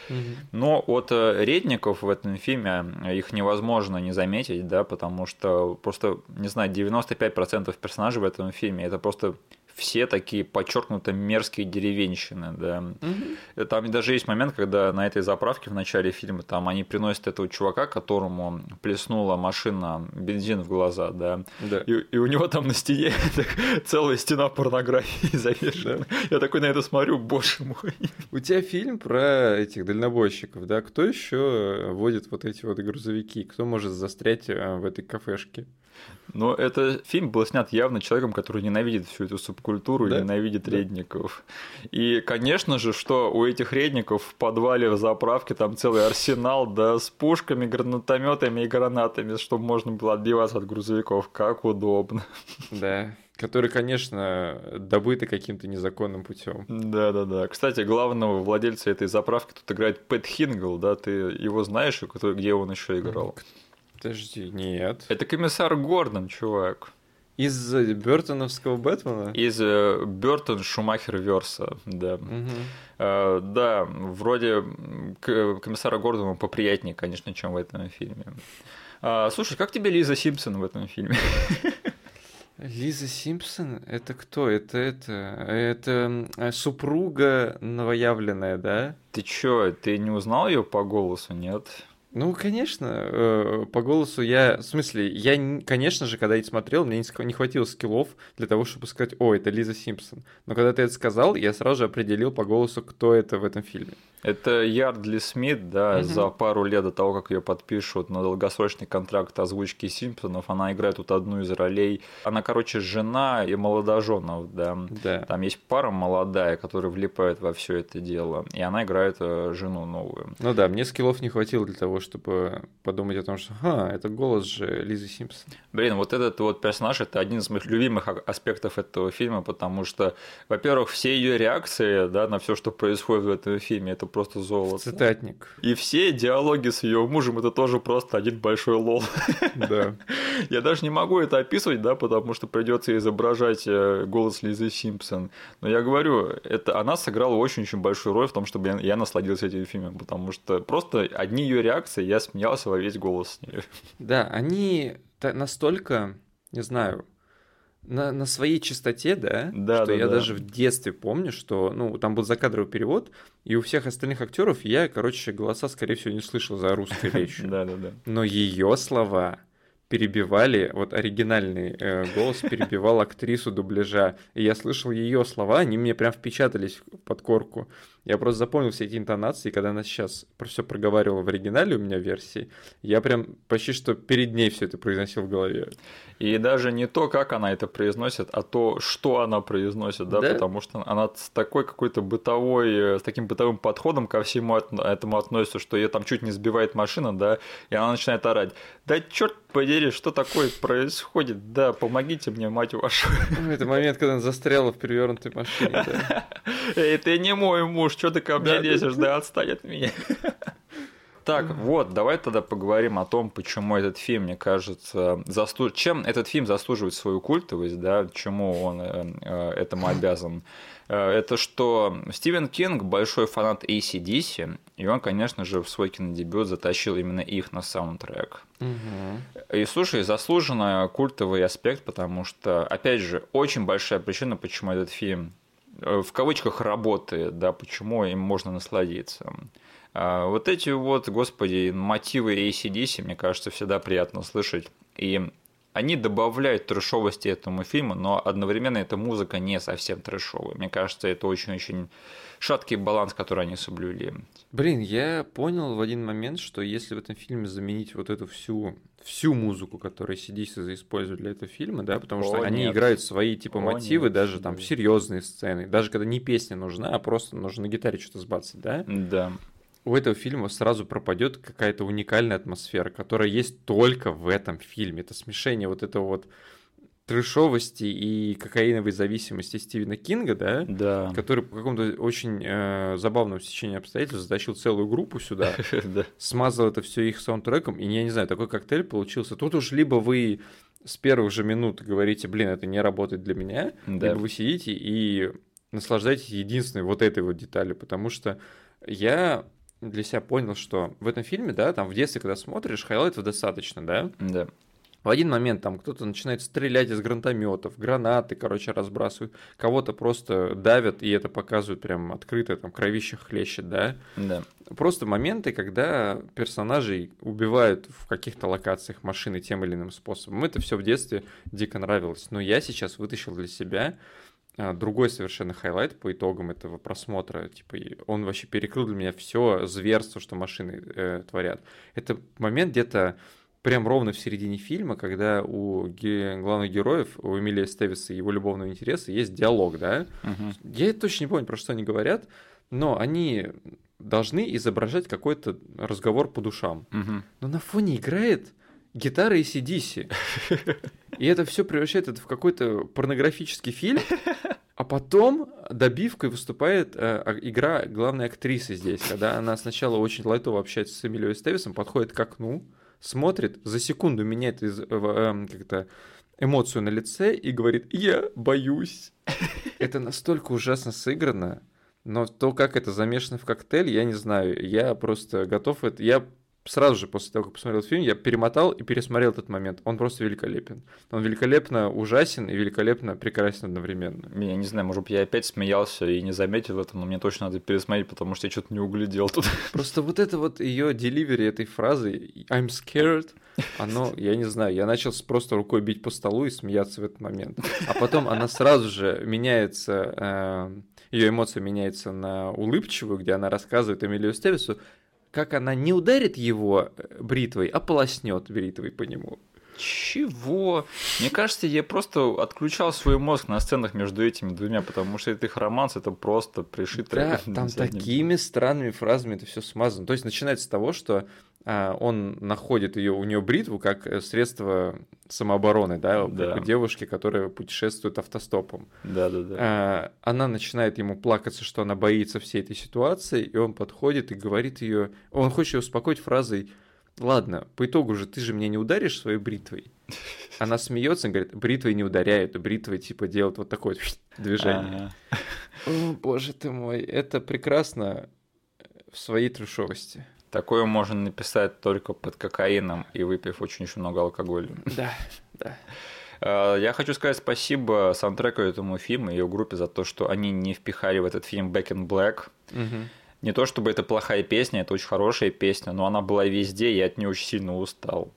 Но от э, редников в этом фильме э, их невозможно не заметить, да, потому что просто, не знаю, 95% персонажей в этом фильме это просто все такие подчеркнуто мерзкие деревенщины, да. Мгм. Там даже есть момент, когда на этой заправке в начале фильма там они приносят этого чувака, которому плеснула машина бензин в глаза, да. Да. И, и у него там на стене так <laughs> целая стена порнографии <laughs> завешена. Я такой на это смотрю, боже мой. У тебя фильм про этих дальнобойщиков, да? Кто еще водит вот эти вот грузовики? Кто может застрять э, в этой кафешке? Но этот фильм был снят явно человеком, который ненавидит всю эту субкультуру, Да, и ненавидит да. редников. И, конечно же, что у этих редников в подвале в заправке там целый арсенал, да, с пушками, гранатометами и гранатами, чтобы можно было отбиваться от грузовиков. Как удобно. Да. Которые, конечно, добыты каким-то незаконным путем. Да-да-да. Кстати, главного владельца этой заправки тут играет Пэт Хингл, да, ты его знаешь, где он еще играл? Подожди, нет. Это комиссар Гордон, чувак. Из э, Бертоновского Бэтмена? Из э, Бертон Шумахер Верса, да. Мгм. Э, Да, вроде комиссара Гордона поприятнее, конечно, чем в этом фильме. А, Слушай, как тебе Лиза Симпсон в этом фильме? Лиза Симпсон? Это кто? Это это... Это супруга новоявленная, да? Ты чё, ты не узнал ее по голосу, нет? Ну, конечно, э, по голосу я... В смысле, я, конечно же, когда я смотрел, мне не хватило скиллов для того, чтобы сказать, о, это Лиза Симпсон. Но когда ты это сказал, я сразу же определил по голосу, кто это в этом фильме. Это Ярдли Смит, да, Мгм. за пару лет до того, как ее подпишут на долгосрочный контракт озвучки Симпсонов, она играет тут одну из ролей. Она, короче, жена и молодоженов, да. Да. Там есть пара молодая, которая влипает во все это дело, и она играет э, жену новую. Ну да, мне скиллов не хватило для того, чтобы подумать о том, что «Ха, это голос же Лизы Симпсон». Блин, вот этот вот персонаж – это один из моих любимых аспектов этого фильма, потому что, во-первых, все ее реакции да, на все, что происходит в этом фильме, это просто золото. Цитатник. И все диалоги с ее мужем – это тоже просто один большой лол. <laughs> Да. Я даже не могу это описывать, да, потому что придется изображать э, голос Лизы Симпсон. Но я говорю, это она сыграла очень-очень большую роль в том, чтобы я, я насладился этим фильмом, потому что просто одни ее реакции, я смеялся во весь голос с ней. <laughs> Да, они настолько, не знаю, на, на своей чистоте, да, да что да, я да. даже в детстве помню, что, ну, там был закадровый перевод, и у всех остальных актеров я, короче, голоса, скорее всего, не слышал за русской речью. <laughs> Да, да, да. Но ее слова перебивали, вот оригинальный э, голос перебивал <laughs> актрису дубляжа. И я слышал ее слова, они мне прям впечатались под корку. Я просто запомнил все эти интонации, когда она сейчас все проговаривала в оригинале у меня версии, я прям почти что перед ней все это произносил в голове. И даже не то, как она это произносит, а то, что она произносит, да, Да. потому что она с такой какой-то бытовой, э, с таким бытовым подходом ко всему этому относится, что ее там чуть не сбивает машина, да, и она начинает орать. Да черт подери, что такое происходит? Да, помогите мне, мать вашу. Ну, Это момент, когда она застряла в перевернутой машине. да. <laughs> Эй, ты не мой муж, что ты ко мне лезешь, да, отстань от меня. Так, вот, давай тогда поговорим о том, почему этот фильм, мне кажется, заслу... чем этот фильм заслуживает свою культовость, да, чему он э, э, этому обязан. Э, Это что Стивен Кинг большой фанат ACDC, и он, конечно же, в свой кинодебют затащил именно их на саундтрек. Мгм. И слушай, заслуженно культовый аспект, потому что, опять же, очень большая причина, почему этот фильм в кавычках работает, да, почему им можно насладиться. А Вот эти вот, господи, мотивы ACDC, мне кажется, всегда приятно слышать. И они добавляют трэшовости этому фильму, но одновременно эта музыка не совсем трэшовая. Мне кажется, это очень-очень шаткий баланс, который они соблюли. Блин, я понял в один момент, что если в этом фильме заменить вот эту всю всю музыку, которую CDC используют для этого фильма, да, потому что О, они нет. играют свои типа О, мотивы нет, даже там серьезные сцены, даже когда не песня нужна, а просто нужно на гитаре что-то сбацать, да, Да. У этого фильма сразу пропадет какая-то уникальная атмосфера, которая есть только в этом фильме. Это смешение вот этого вот трешовости и кокаиновой зависимости Стивена Кинга, да, Да. который по какому-то очень э, забавному стечению обстоятельств затащил целую группу сюда, <laughs> Да. смазал это все их саундтреком, и я не знаю, такой коктейль получился. Тут уж либо вы с первых же минут говорите, блин, это не работает для меня, либо вы сидите и наслаждаетесь единственной вот этой вот деталью, потому что я для себя понял, что в этом фильме, да, там в детстве, когда смотришь, хайлайтов достаточно, да, Да. в один момент там кто-то начинает стрелять из гранатометов, гранаты, короче, разбрасывают, кого-то просто давят, и это показывают прям открыто, там кровище хлещет, да, Да. Просто моменты, когда персонажей убивают в каких-то локациях машины тем или иным способом. Это все в детстве дико нравилось. Но я сейчас вытащил для себя другой совершенно хайлайт по итогам этого просмотра. Типа, он вообще перекрыл для меня все зверство, что машины э, творят. Это момент где-то прям ровно в середине фильма, когда у ге- главных героев, у Эмилио Эстевеса и его любовного интереса есть диалог, да? Мгм. Я точно не помню, про что они говорят, но они должны изображать какой-то разговор по душам. Мгм. Но на фоне играет гитара и CDC. И это все превращает это в какой-то порнографический фильм. Потом добивкой выступает э, а- игра главной актрисы здесь, когда она сначала очень лайтово общается с Эмилией Стевисом, подходит к окну, смотрит, за секунду меняет из- в- эм, как-то эмоцию на лице и говорит «Я боюсь». Это настолько ужасно сыграно, но то, как это замешано в коктейль, я не знаю. Я просто готов это... Я сразу же после того, как посмотрел фильм, я перемотал и пересмотрел этот момент. Он просто великолепен. Он великолепно ужасен и великолепно прекрасен одновременно. Я не знаю, может быть, я опять смеялся и не заметил это, но мне точно надо пересмотреть, потому что я что-то не углядел тут. <laughs> Просто вот это вот ее деливери этой фразы I'm scared, <laughs> оно, я не знаю, я начал просто рукой бить по столу и смеяться в этот момент. А потом она сразу же меняется, ее эмоция меняется на улыбчивую, где она рассказывает Эмилию Стевису, как она не ударит его э, бритвой, а полоснет бритвой по нему. Чего? Мне кажется, я просто отключал свой мозг на сценах между этими двумя, потому что это их романс, это просто пришито. Да, <laughs> там такими странными фразами это все смазано. То есть начинается с того, что а, он находит ее у нее бритву как э, средство самообороны, да, да. у девушки, которая путешествует автостопом. Да, да, да. Она начинает ему плакаться, что она боится всей этой ситуации, и он подходит и говорит ее, он хочет ее успокоить фразой ладно, по итогу же ты же меня не ударишь своей бритвой. Она смеется и говорит, бритвой не ударяют, бритвой типа делают вот такое <laughs> движение. О, боже ты мой, это прекрасно в своей трешовости. Такое можно написать только под кокаином и выпив очень-очень много алкоголя. Да, да. А, я хочу сказать спасибо саундтреку этому фильму и ее группе за то, что они не впихали в этот фильм Back in Black. Угу. Не то чтобы это плохая песня, это очень хорошая песня, но она была везде, и я от нее очень сильно устал.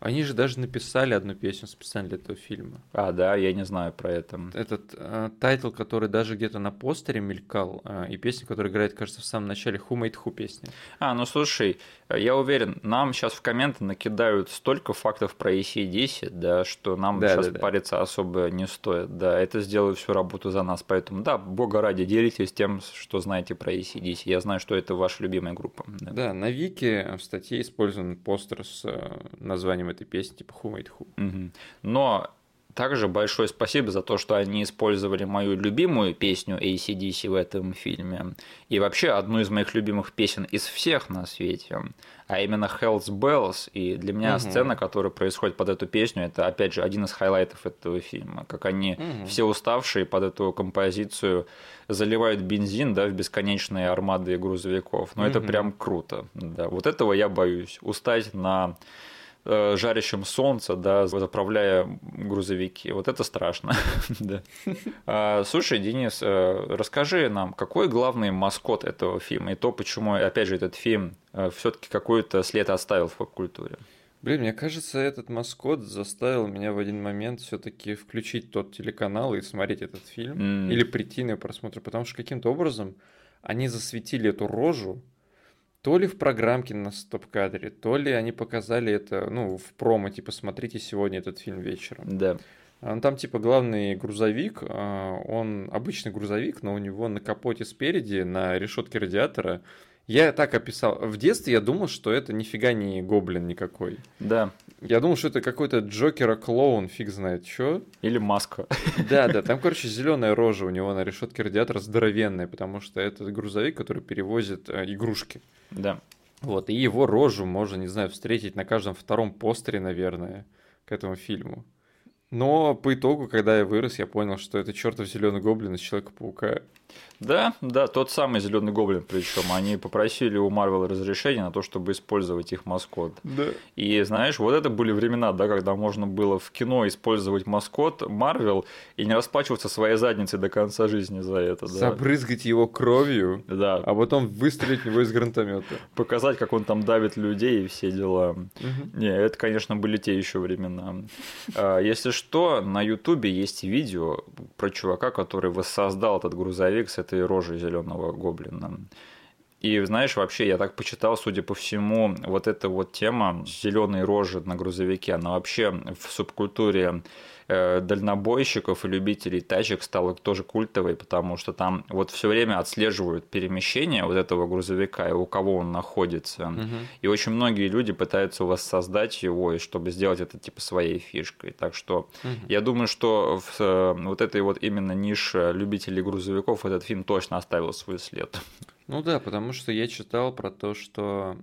Они же даже написали одну песню специально для этого фильма. А, да, я не знаю про это. Этот э, title, который даже где-то на постере мелькал, э, и песня, которая играет, кажется, в самом начале Who Made Who песня. А, ну слушай, я уверен, нам сейчас в комменты накидают столько фактов про AC/DC, да, что нам да, сейчас да, париться да. особо не стоит. Да, это сделают всю работу за нас, поэтому, да, бога ради, делитесь тем, что знаете про AC/DC. Я знаю, что это ваша любимая группа. Да, да на Вики в статье использован постер с э, названием названием этой песни, типа Who Made Who. Угу. Но также большое спасибо за то, что они использовали мою любимую песню AC/DC в этом фильме. И вообще одну из моих любимых песен из всех на свете. А именно Hells Bells. И для меня угу. сцена, которая происходит под эту песню, это опять же один из хайлайтов этого фильма. Как они угу. все уставшие под эту композицию заливают бензин да, в бесконечные армады грузовиков. Но угу. это прям круто. Да. Вот этого я боюсь. Устать на жарящем солнце, да, заправляя грузовики. Вот это страшно. <laughs> а, слушай, Денис, э, расскажи нам, какой главный маскот этого фильма и то, почему, опять же, этот фильм э, все-таки какой-то след оставил в поп-культуре? Блин, мне кажется, этот маскот заставил меня в один момент все-таки включить тот телеканал и смотреть этот фильм. Mm. Или прийти на просмотр, потому что каким-то образом они засветили эту рожу, то ли в программке на стоп-кадре, то ли они показали это, ну, в промо, типа, смотрите сегодня этот фильм вечером. Да. А, там, типа, главный грузовик, а, он обычный грузовик, но у него на капоте спереди, на решетке радиатора, я так описал. В детстве я думал, что это нифига не гоблин никакой. Да. Я думал, что это какой-то Джокера-клоун, фиг знает что. Или маска. Да, да, там, <laughs> короче, зеленая рожа у него на решетке радиатора здоровенная, потому что это грузовик, который перевозит э, игрушки. Да. Вот, и его рожу можно, не знаю, встретить на каждом втором постере, наверное, к этому фильму. Но по итогу, когда я вырос, я понял, что это чертов зеленый гоблин из Человека-паука. Да, да, тот самый зеленый гоблин, причем они попросили у Марвел разрешения на то, чтобы использовать их маскот. Да. И знаешь, вот это были времена, да, когда можно было в кино использовать маскот Марвел и не расплачиваться своей задницей до конца жизни за это. Да. Забрызгать его кровью, да. а потом выстрелить в него из гранатомета. Показать, как он там давит людей и все дела. Угу. Не, это, конечно, были те еще времена. А, если что, на Ютубе есть видео про чувака, который воссоздал этот грузовик с этой рожей зеленого гоблина. И знаешь, вообще, я так почитал, судя по всему, вот эта вот тема зеленой рожи на грузовике, она вообще в субкультуре дальнобойщиков и любителей тачек стала тоже культовой, потому что там вот все время отслеживают перемещение вот этого грузовика и у кого он находится. Угу. И очень многие люди пытаются воссоздать его, и чтобы сделать это типа своей фишкой. Так что угу. я думаю, что в э, вот этой вот именно нише любителей грузовиков этот фильм точно оставил свой след. Ну да, потому что я читал про то, что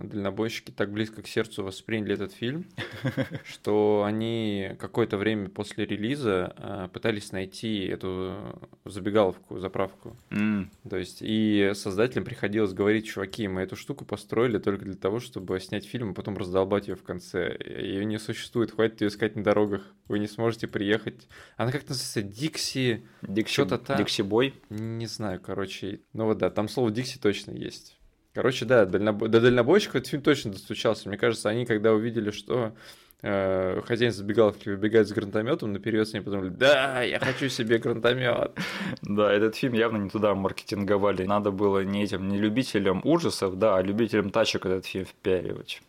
дальнобойщики так близко к сердцу восприняли этот фильм, <laughs> что они какое-то время после релиза э, пытались найти эту забегаловку, заправку. То есть и создателям приходилось говорить, чуваки, мы эту штуку построили только для того, чтобы снять фильм, а потом раздолбать ее в конце. Ее не существует, хватит ее искать на дорогах, вы не сможете приехать. Она как называется? Дикси... Дикси... Что-то там. Дикси Бой? Не знаю, короче. Ну вот да, там слово Дикси точно есть. Короче, да, дальнобой... до дальнобойщиков этот фильм точно достучался. Мне кажется, они когда увидели, что э, хозяин забегаловки выбегает с гранатометом, наперед ней подумали, да, я хочу себе гранатомет. Да, этот фильм явно не туда маркетинговали. Надо было не этим, не любителям ужасов, да, а любителям тачек этот фильм впяривать.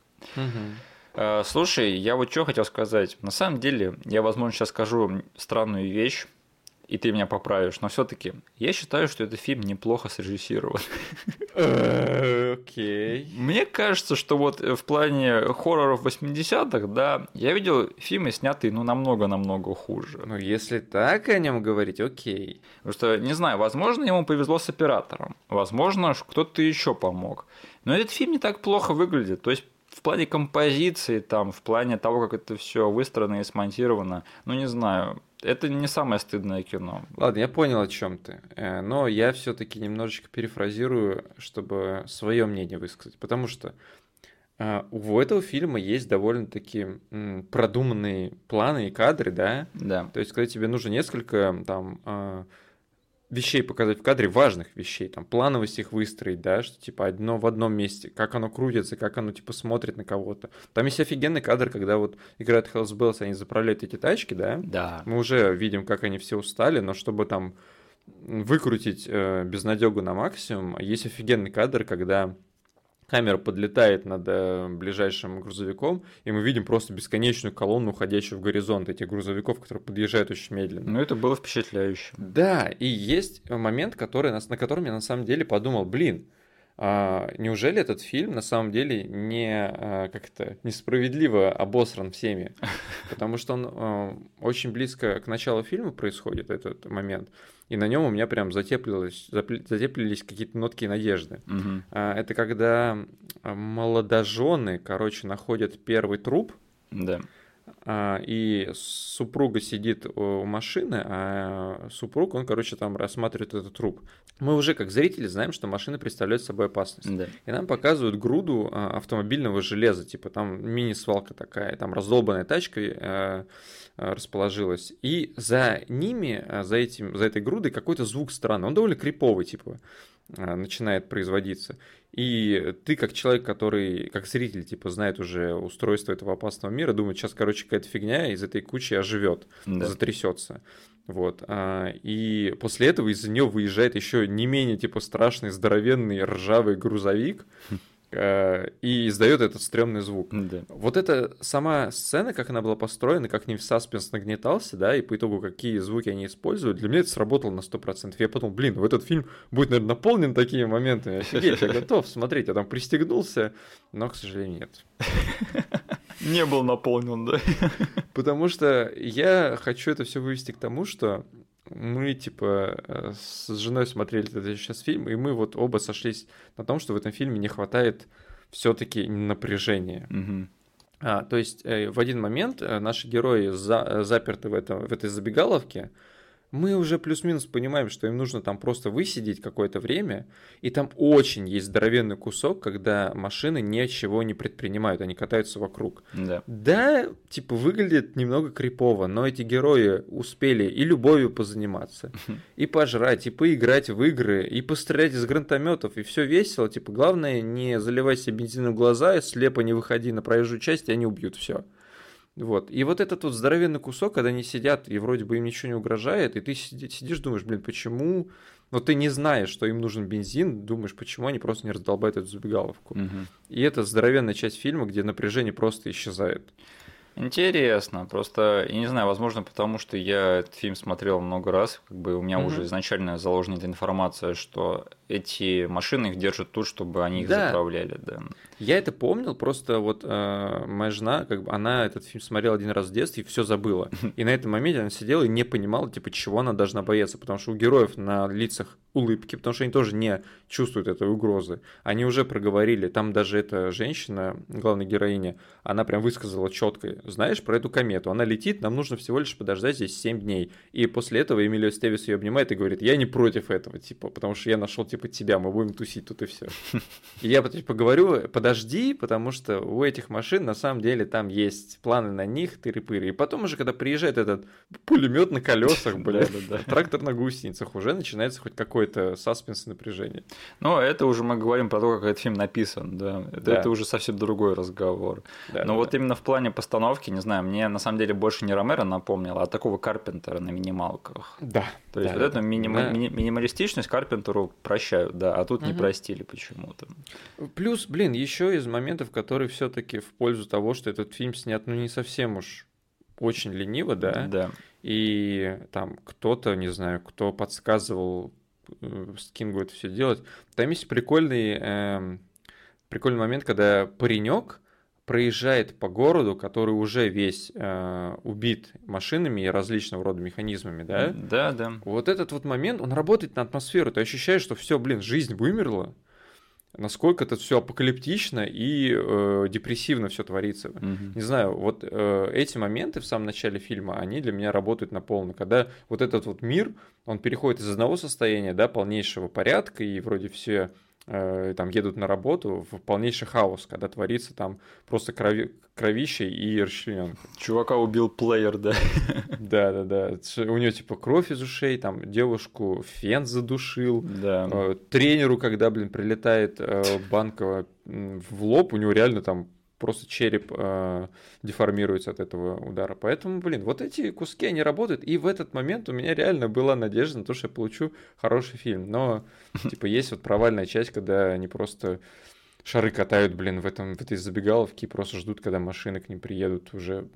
Э, слушай, я вот что хотел сказать. На самом деле, я, возможно, сейчас скажу странную вещь, и ты меня поправишь, но все-таки я считаю, что этот фильм неплохо срежиссирован. Э, окей. Мне кажется, что вот в плане хорроров 80-х, да, я видел фильмы, снятые, ну, намного-намного хуже. Ну, если так о нем говорить, окей. Потому что, не знаю, возможно, ему повезло с оператором, возможно, кто-то еще помог. Но этот фильм не так плохо выглядит. То есть в плане композиции, там, в плане того, как это все выстроено и смонтировано, ну не знаю, это не самое стыдное кино. Ладно, я понял, о чем ты. Э, но я все-таки немножечко перефразирую, чтобы свое мнение высказать. Потому что э, у этого фильма есть довольно-таки продуманные планы и кадры, да? Да. То есть, когда тебе нужно несколько там э, вещей показать в кадре, важных вещей, там, плановость их выстроить, да, что, типа, одно в одном месте, как оно крутится, как оно, типа, смотрит на кого-то. Там есть офигенный кадр, когда вот играют Hells Bells, они заправляют эти тачки, да? Да. Мы уже видим, как они все устали, но чтобы там выкрутить э, безнадегу на максимум, есть офигенный кадр, когда камера подлетает над э, ближайшим грузовиком, и мы видим просто бесконечную колонну, уходящую в горизонт этих грузовиков, которые подъезжают очень медленно. Ну, это было впечатляюще. Да, и есть момент, который, на котором я на самом деле подумал, блин, а, неужели этот фильм на самом деле не а, как-то несправедливо обосран всеми? <laughs> Потому что он а, очень близко к началу фильма происходит этот момент, и на нем у меня прям затеплилось, затеплились какие-то нотки надежды. Угу. Это когда молодожены, короче, находят первый труп. Да. А, и супруга сидит у машины, а супруг, он, короче, там рассматривает этот труп. Мы уже, как зрители, знаем, что машина представляет собой опасность. Да. И нам показывают груду а, автомобильного железа, типа там мини-свалка такая, там раздолбанная тачка э, расположилась. И за ними, за, этим, за этой грудой какой-то звук странный. Он довольно криповый, типа начинает производиться. И ты, как человек, который, как зритель, типа, знает уже устройство этого опасного мира, думает, сейчас, короче, какая-то фигня из этой кучи оживет, да. затрясется. Вот. А, и после этого из-за нее выезжает еще не менее, типа, страшный, здоровенный, ржавый грузовик, <laughs> и издает этот стрёмный звук. Да. Вот эта сама сцена, как она была построена, как не в саспенс нагнетался, да, и по итогу какие звуки они используют, для меня это сработало на 100%. Я подумал, блин, в этот фильм будет, наверное, наполнен такими моментами. Офигеть, я готов смотреть. Я там пристегнулся, но, к сожалению, нет. Не был наполнен, да? Потому что я хочу это все вывести к тому, что мы, типа, э, с женой смотрели этот сейчас фильм, и мы вот оба сошлись на том, что в этом фильме не хватает все-таки напряжения. Угу. А, то есть э, в один момент э, наши герои за, заперты в, этом, в этой забегаловке, мы уже плюс-минус понимаем, что им нужно там просто высидеть какое-то время, и там очень есть здоровенный кусок, когда машины ничего не предпринимают, они катаются вокруг. Да. Да, типа выглядит немного крипово, но эти герои успели и любовью позаниматься, <laughs> и пожрать, и поиграть в игры, и пострелять из гранатометов, и все весело. Типа главное не заливай себе бензином в глаза, слепо не выходи на проезжую часть, и они убьют все. Вот. И вот этот вот здоровенный кусок, когда они сидят, и вроде бы им ничего не угрожает, и ты сидишь, думаешь, блин, почему... Но ты не знаешь, что им нужен бензин, думаешь, почему они просто не раздолбают эту забегаловку. Угу. И это здоровенная часть фильма, где напряжение просто исчезает. Интересно, просто, я не знаю, возможно, потому что я этот фильм смотрел много раз, как бы у меня mm уже изначально заложена эта информация, что эти машины их держат тут, чтобы они их да. заправляли, да. Я это помнил, просто вот э, моя жена, как бы, она этот фильм смотрела один раз в детстве и все забыла. <laughs> И на этом моменте она сидела и не понимала, типа, чего она должна бояться, потому что у героев на лицах улыбки, потому что они тоже не чувствуют этой угрозы. Они уже проговорили, там даже эта женщина, главная героиня, она прям высказала четко, знаешь, про эту комету, она летит, нам нужно всего лишь подождать здесь 7 дней. И после этого Эмилио Стевис ее обнимает и говорит, я не против этого, типа, потому что я нашел, типа, тебя, мы будем тусить тут и все. <laughs> И я типа говорю, подожди, потому что у этих машин на самом деле там есть планы на них, тыры-пыры. И потом уже, когда приезжает этот пулемет на колесах, <laughs> блядь, трактор на гусеницах, уже начинается хоть какой-то саспенс напряжение. Ну, это уже мы говорим про то, как этот фильм написан, да. Это, да. это уже совсем другой разговор. Да, Но да, вот да. именно в плане постановки не знаю, мне на самом деле больше не Ромеро напомнило, а такого Карпентера на минималках. Да. То есть да, вот эту да. минималистичность Карпентеру прощают, да, а тут не простили почему-то. Плюс, блин, еще из моментов, которые все-таки в пользу того, что этот фильм снят, ну, не совсем уж очень лениво, да, Да. и там кто-то, не знаю, кто подсказывал э, Скингу это все делать. Там есть прикольный, эм, прикольный момент, когда паренек проезжает по городу, который уже весь э, убит машинами и различного рода механизмами, да? Да, да. Вот этот вот момент, он работает на атмосферу. Ты ощущаешь, что все, блин, жизнь вымерла. Насколько это все апокалиптично и э, депрессивно все творится. Мгм. Не знаю, вот э, эти моменты в самом начале фильма, они для меня работают на полную. Когда вот этот вот мир, он переходит из одного состояния, да, полнейшего порядка, и вроде все там едут на работу, в полнейший хаос, когда творится там просто крови, кровище и расчлененка. Чувака убил плеер, да. Да, да, да. У нее типа кровь из ушей, там девушку фен задушил. Да. Э, Тренеру, когда, блин, прилетает э, банка в лоб, у него реально там просто череп э, деформируется от этого удара. Поэтому, блин, вот эти куски, они работают. И в этот момент у меня реально была надежда на то, что я получу хороший фильм. Но, <laughs> типа, есть вот провальная часть, когда они просто шары катают, блин, в, этом, в этой забегаловке и просто ждут, когда машины к ним приедут уже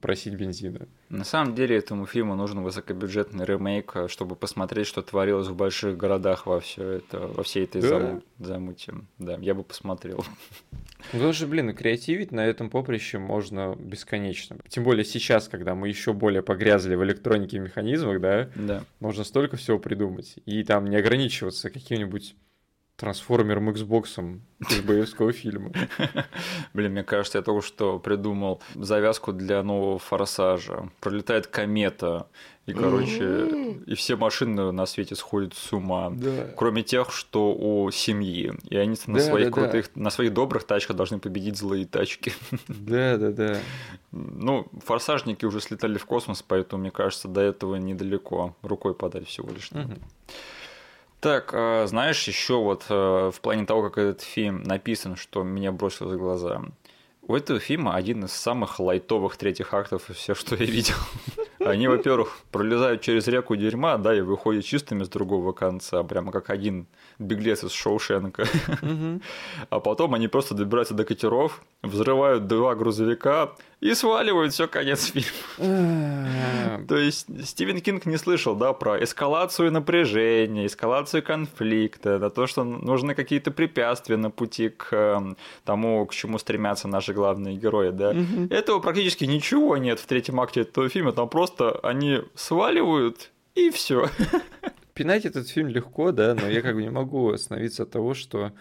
просить бензина. На самом деле этому фильму нужен высокобюджетный ремейк, э, чтобы посмотреть, что творилось в больших городах во все это, во всей этой Да? заму- замуте. Да, я бы посмотрел. Ну, потому что, блин, креативить на этом поприще можно бесконечно. Тем более сейчас, когда мы еще более погрязли в электронике и механизмах, да, Да. можно столько всего придумать. И там не ограничиваться каким-нибудь трансформером Xbox из боевского фильма. <laughs> Блин, мне кажется, я только что придумал завязку для нового форсажа. Пролетает комета, и, короче, и все машины на свете сходят с ума. Да. Кроме тех, что у семьи. И они на Да, своих да, крутых, на своих добрых тачках должны победить злые тачки. <laughs> Да, да, да. Ну, форсажники уже слетали в космос, поэтому, мне кажется, до этого недалеко. Рукой подать всего лишь. надо. Так, а, знаешь, еще вот э, в плане того, как этот фильм написан, что меня бросилось в глаза. У этого фильма один из самых лайтовых третьих актов из всех, что я видел. <laughs> Они, во-первых, пролезают через реку дерьма, да, и выходят чистыми с другого конца, прямо как один беглец из Шоушенка. <laughs> А потом они просто добираются до катеров, взрывают два грузовика и сваливают, все, конец фильма. А, То есть Стивен Кинг не слышал, да, про эскалацию напряжения, эскалацию конфликта, на то, что нужны какие-то препятствия на пути к эм, тому, к чему стремятся наши главные герои, да. Этого практически ничего нет в третьем акте этого фильма, там просто они сваливают и все. Пинать этот фильм легко, да, но я как бы не могу остановиться от того, что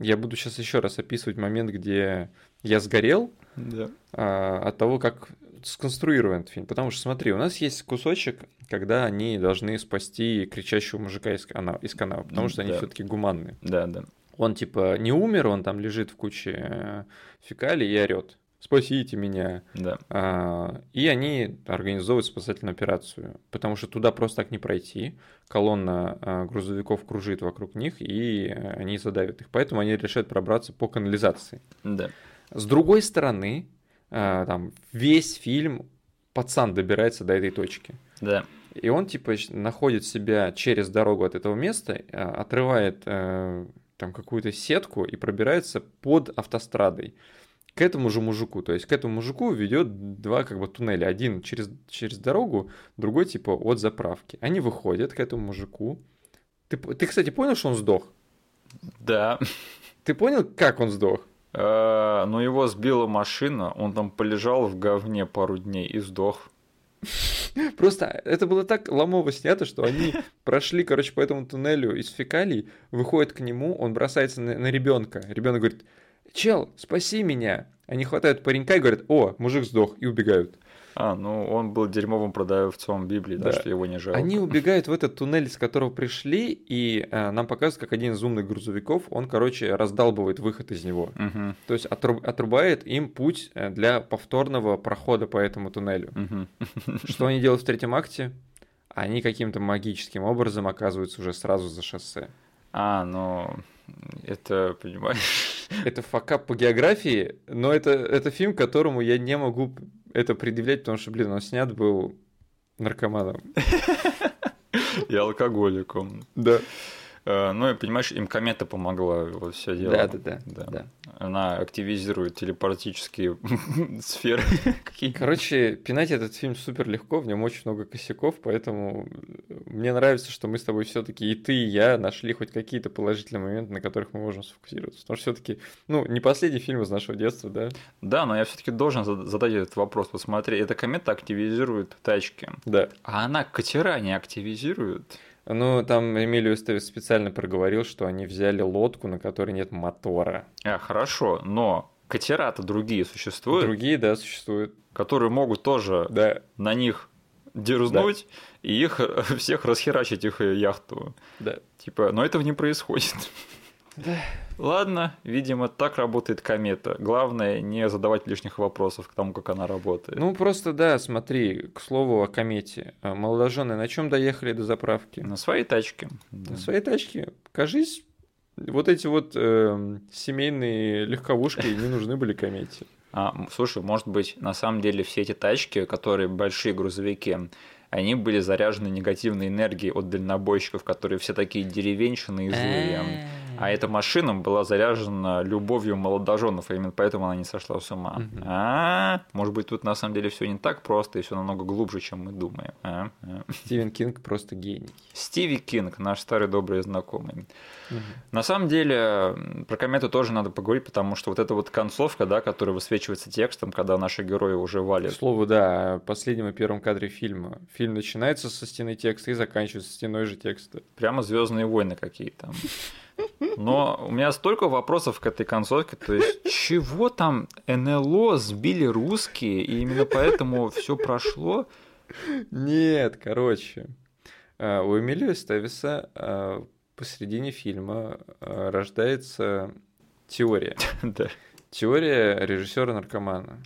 я буду сейчас еще раз описывать момент, где я сгорел, Да. а, от того, как сконструирован этот фильм. Потому что, смотри, у нас есть кусочек, когда они должны спасти кричащего мужика из, кана- из канавы, потому что они Да. все-таки гуманные. Да, да. Он типа не умер, он там лежит в куче э, фекалий и орет. Спасите меня. Да. А, И они организовывают спасательную операцию, потому что туда просто так не пройти. Колонна а, грузовиков кружит вокруг них, и э, они задавят их. Поэтому они решают пробраться по канализации. Да. С другой стороны, а, там весь фильм пацан добирается до этой точки. Да. И он, типа, находит себя через дорогу от этого места, а, отрывает э, там какую-то сетку и пробирается под автострадой к этому же мужику. То есть к этому мужику ведет два как бы туннеля. Один через, через дорогу, другой типа от заправки. Они выходят к этому мужику. Ты, ты, кстати, понял, что он сдох? Да. Ты понял, как он сдох? Э, Но его сбила машина, он там полежал в говне пару дней и сдох. <laughs> Просто это было так ломово снято, что они <laughs> прошли, короче, по этому туннелю из фекалий, выходят к нему, он бросается на, на ребенка. Ребенок говорит, чел, спаси меня. Они хватают паренька и говорят, о, мужик сдох, и убегают. А, ну он был дерьмовым продавцом Библии, да, Да. что его не жалко. Они убегают в этот туннель, с которого пришли, и э, нам показывают, как один из умных грузовиков, он, короче, раздалбывает выход из него. Мгм, То есть отру- отрубает им путь э, для повторного прохода по этому туннелю. мгм. Что они делают в третьем акте? Они каким-то магическим образом оказываются уже сразу за шоссе. А, ну это, понимаешь, это факап по географии, но это, это фильм, которому я не могу это предъявлять, потому что, блин, он снят был наркоманом. <laughs> И алкоголиком. Да. Э, ну и понимаешь, им комета помогла вот все дело. Да, да, да, да. да. Она активизирует телепатические <laughs> сферы Короче, пинать этот фильм супер легко, в нем очень много косяков, поэтому мне нравится, что мы с тобой все-таки и ты, и я нашли хоть какие-то положительные моменты, на которых мы можем сфокусироваться. Потому что все-таки, ну, не последний фильм из нашего детства, да? Да, но я все-таки должен задать этот вопрос. Вот смотри, эта комета активизирует тачки. Да. А она катера не активизирует. Ну, там Эмилио специально проговорил, что они взяли лодку, на которой нет мотора. А, хорошо, но катера-то другие существуют? Другие, да, существуют. Которые могут тоже да. на них дерзнуть да. и их <laughs> всех расхерачить, их яхту. Да. Типа, но этого не происходит. <laughs> Да. Ладно, видимо, так работает комета. Главное не задавать лишних вопросов к тому, как она работает. Ну, просто да, смотри, к слову о комете. А, молодожены на чем доехали до заправки? На своей тачке. На своей тачке. Кажись, вот эти вот э, семейные легковушки не нужны были комете. А, слушай, может быть, на самом деле все эти тачки, которые большие грузовики, они были заряжены негативной энергией от дальнобойщиков, которые все такие деревенщины и злые. А эта машина была заряжена любовью молодоженов, и именно поэтому она не сошла с ума. А, может быть, тут на самом деле все не так просто и все намного глубже, чем мы думаем. А? А. Стивен Кинг просто гений. Стиви Кинг, наш старый добрый знакомый. На самом деле, про комету тоже надо поговорить, потому что вот эта вот концовка, да, которая высвечивается текстом, когда наши герои уже валят. К слову, да, последнем и первом кадре фильма. Фильм начинается со стены текста и заканчивается стеной же текста. Прямо Звездные войны какие-то. Но у меня столько вопросов к этой концовке. То есть, чего там НЛО сбили русские, и именно поэтому все прошло? Нет, короче. А, у Эмилио Стависа а, посередине фильма а, рождается теория. <laughs> Да. Теория режиссера-наркомана.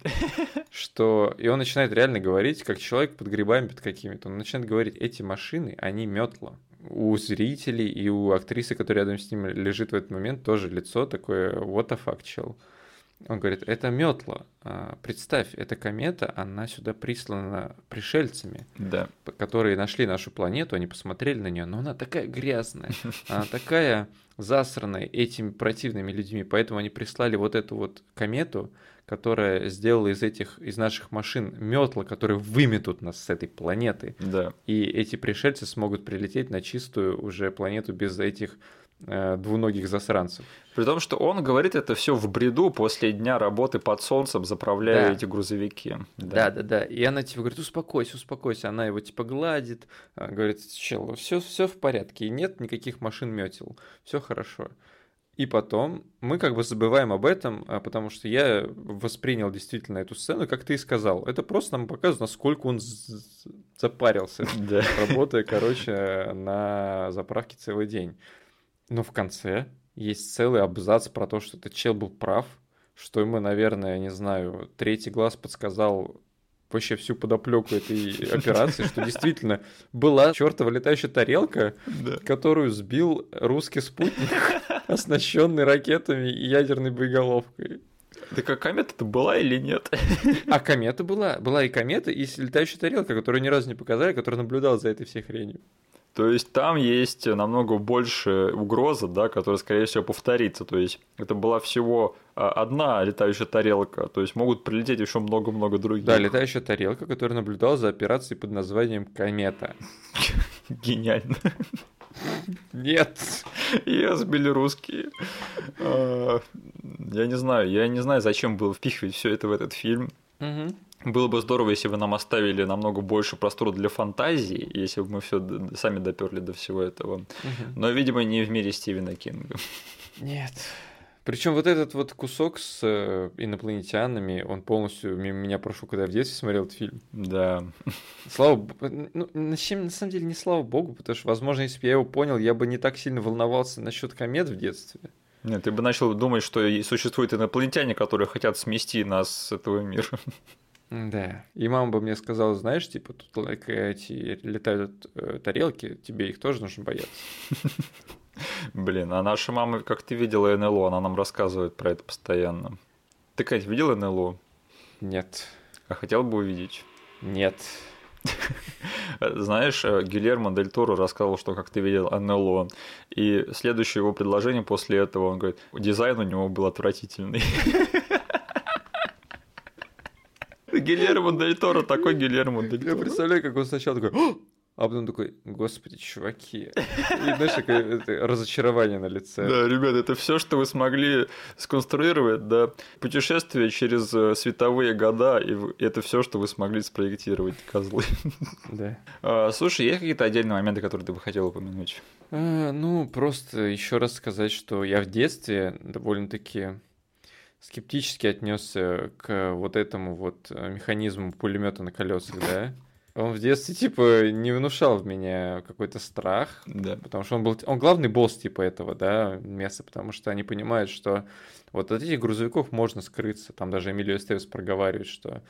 Что... И он начинает реально говорить, как человек под грибами под какими-то. Он начинает говорить, эти машины, они метла у зрителей и у актрисы, которая рядом с ним лежит в этот момент, тоже лицо такое what the fuck, чел. Он говорит, это метла. А, представь, эта комета, она сюда прислана пришельцами, да. которые нашли нашу планету, они посмотрели на нее, но она такая грязная, <laughs> она такая засранная этими противными людьми, поэтому они прислали вот эту вот комету, которая сделала из этих, из наших машин метла, которые выметут нас с этой планеты. Да. И эти пришельцы смогут прилететь на чистую уже планету без этих э, двуногих засранцев. При том, что он говорит это все в бреду после дня работы под солнцем, заправляя да. эти грузовики. Да. да, да, да. И она типа говорит, успокойся, успокойся. Она его типа гладит, а, говорит, чел, все, все в порядке, и нет никаких машин метел, все хорошо. И потом мы как бы забываем об этом, а, потому что я воспринял действительно эту сцену, как ты и сказал. Это просто нам показывает, насколько он запарился, <laughs> да. работая, короче, на заправке целый день. Но в конце есть целый абзац про то, что этот чел был прав, что ему, наверное, не знаю, третий глаз подсказал вообще всю подоплеку этой <laughs> операции, что действительно была чертова летающая тарелка, которую сбил русский спутник, <laughs> <laughs> оснащенный ракетами и ядерной боеголовкой. Так а комета-то была или нет? <laughs> А комета была. Была и комета, и летающая тарелка, которую ни разу не показали, которая наблюдала за этой всей хренью. То есть там есть намного больше угроза, да, которая, скорее всего, повторится. То есть это была всего а, одна летающая тарелка, то есть могут прилететь еще много-много других. Да, летающая тарелка, которая наблюдала за операцией под названием «Комета». <laughs> Гениально. Нет. <laughs> Сбили русские. А, я не знаю, я не знаю, зачем было впихивать все это в этот фильм. Было бы здорово, если бы нам оставили намного больше простора для фантазии, если бы мы все сами доперли до всего этого. Но, видимо, не в мире Стивена Кинга. Нет. Причем вот этот вот кусок с э, инопланетянами, он полностью мимо меня прошел, когда я в детстве смотрел этот фильм. Да. Слава ну, на, самом деле не слава богу, потому что, возможно, если бы я его понял, я бы не так сильно волновался насчет комет в детстве. Нет, ты бы начал думать, что существуют инопланетяне, которые хотят смести нас с этого мира. Да. И мама бы мне сказала, знаешь, типа, тут эти летают э, тарелки, тебе их тоже нужно бояться. Блин, а наша мама, как ты видела НЛО, она нам рассказывает про это постоянно. Ты, Кать, видела НЛО? Нет. А хотел бы увидеть? Нет. <laughs> Знаешь, э, Гильермо Дель Торо рассказывал, что как ты видел НЛО. И следующее его предложение после этого, он говорит, дизайн у него был отвратительный. <laughs> Гильермо Дель Торо такой Гильермо Дель Торо. Я представляю, как он сначала такой, а потом такой, господи, чуваки. И знаешь, такое разочарование на лице. Да, ребят, это все, что вы смогли сконструировать, да. Путешествие через э, световые года, и это все, что вы смогли спроектировать, козлы. Да. А, слушай, есть какие-то отдельные моменты, которые ты бы хотел упомянуть? А, ну, просто еще раз сказать, что я в детстве довольно-таки скептически отнесся к вот этому вот э, механизму пулемета на колесах, да. Он в детстве, типа, не внушал в меня какой-то страх. Да. Потому что он был... Он главный босс, типа, этого, да, места. Потому что они понимают, что вот от этих грузовиков можно скрыться. Там даже Эмилио Эстевес проговаривает, что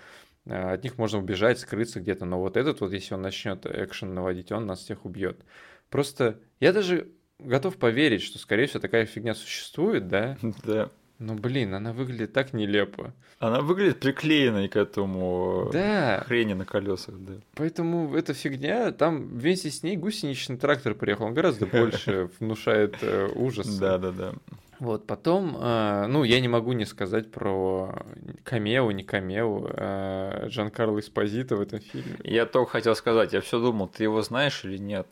э, от них можно убежать, скрыться где-то. Но вот этот вот, если он начнет экшен наводить, он нас всех убьет. Просто я даже готов поверить, что, скорее всего, такая фигня существует, да? <laughs> Да. Ну, блин, она выглядит так нелепо. Она выглядит приклеенной к этому Да. хрени на колесах, да. Поэтому эта фигня, там вместе с ней гусеничный трактор приехал, он гораздо <laughs> больше внушает э, ужас. Да, да, да. Вот, потом, э, ну, я не могу не сказать про камео, не камео э, Жан Карло Эспозито в этом фильме. Я только хотел сказать, я все думал, ты его знаешь или нет?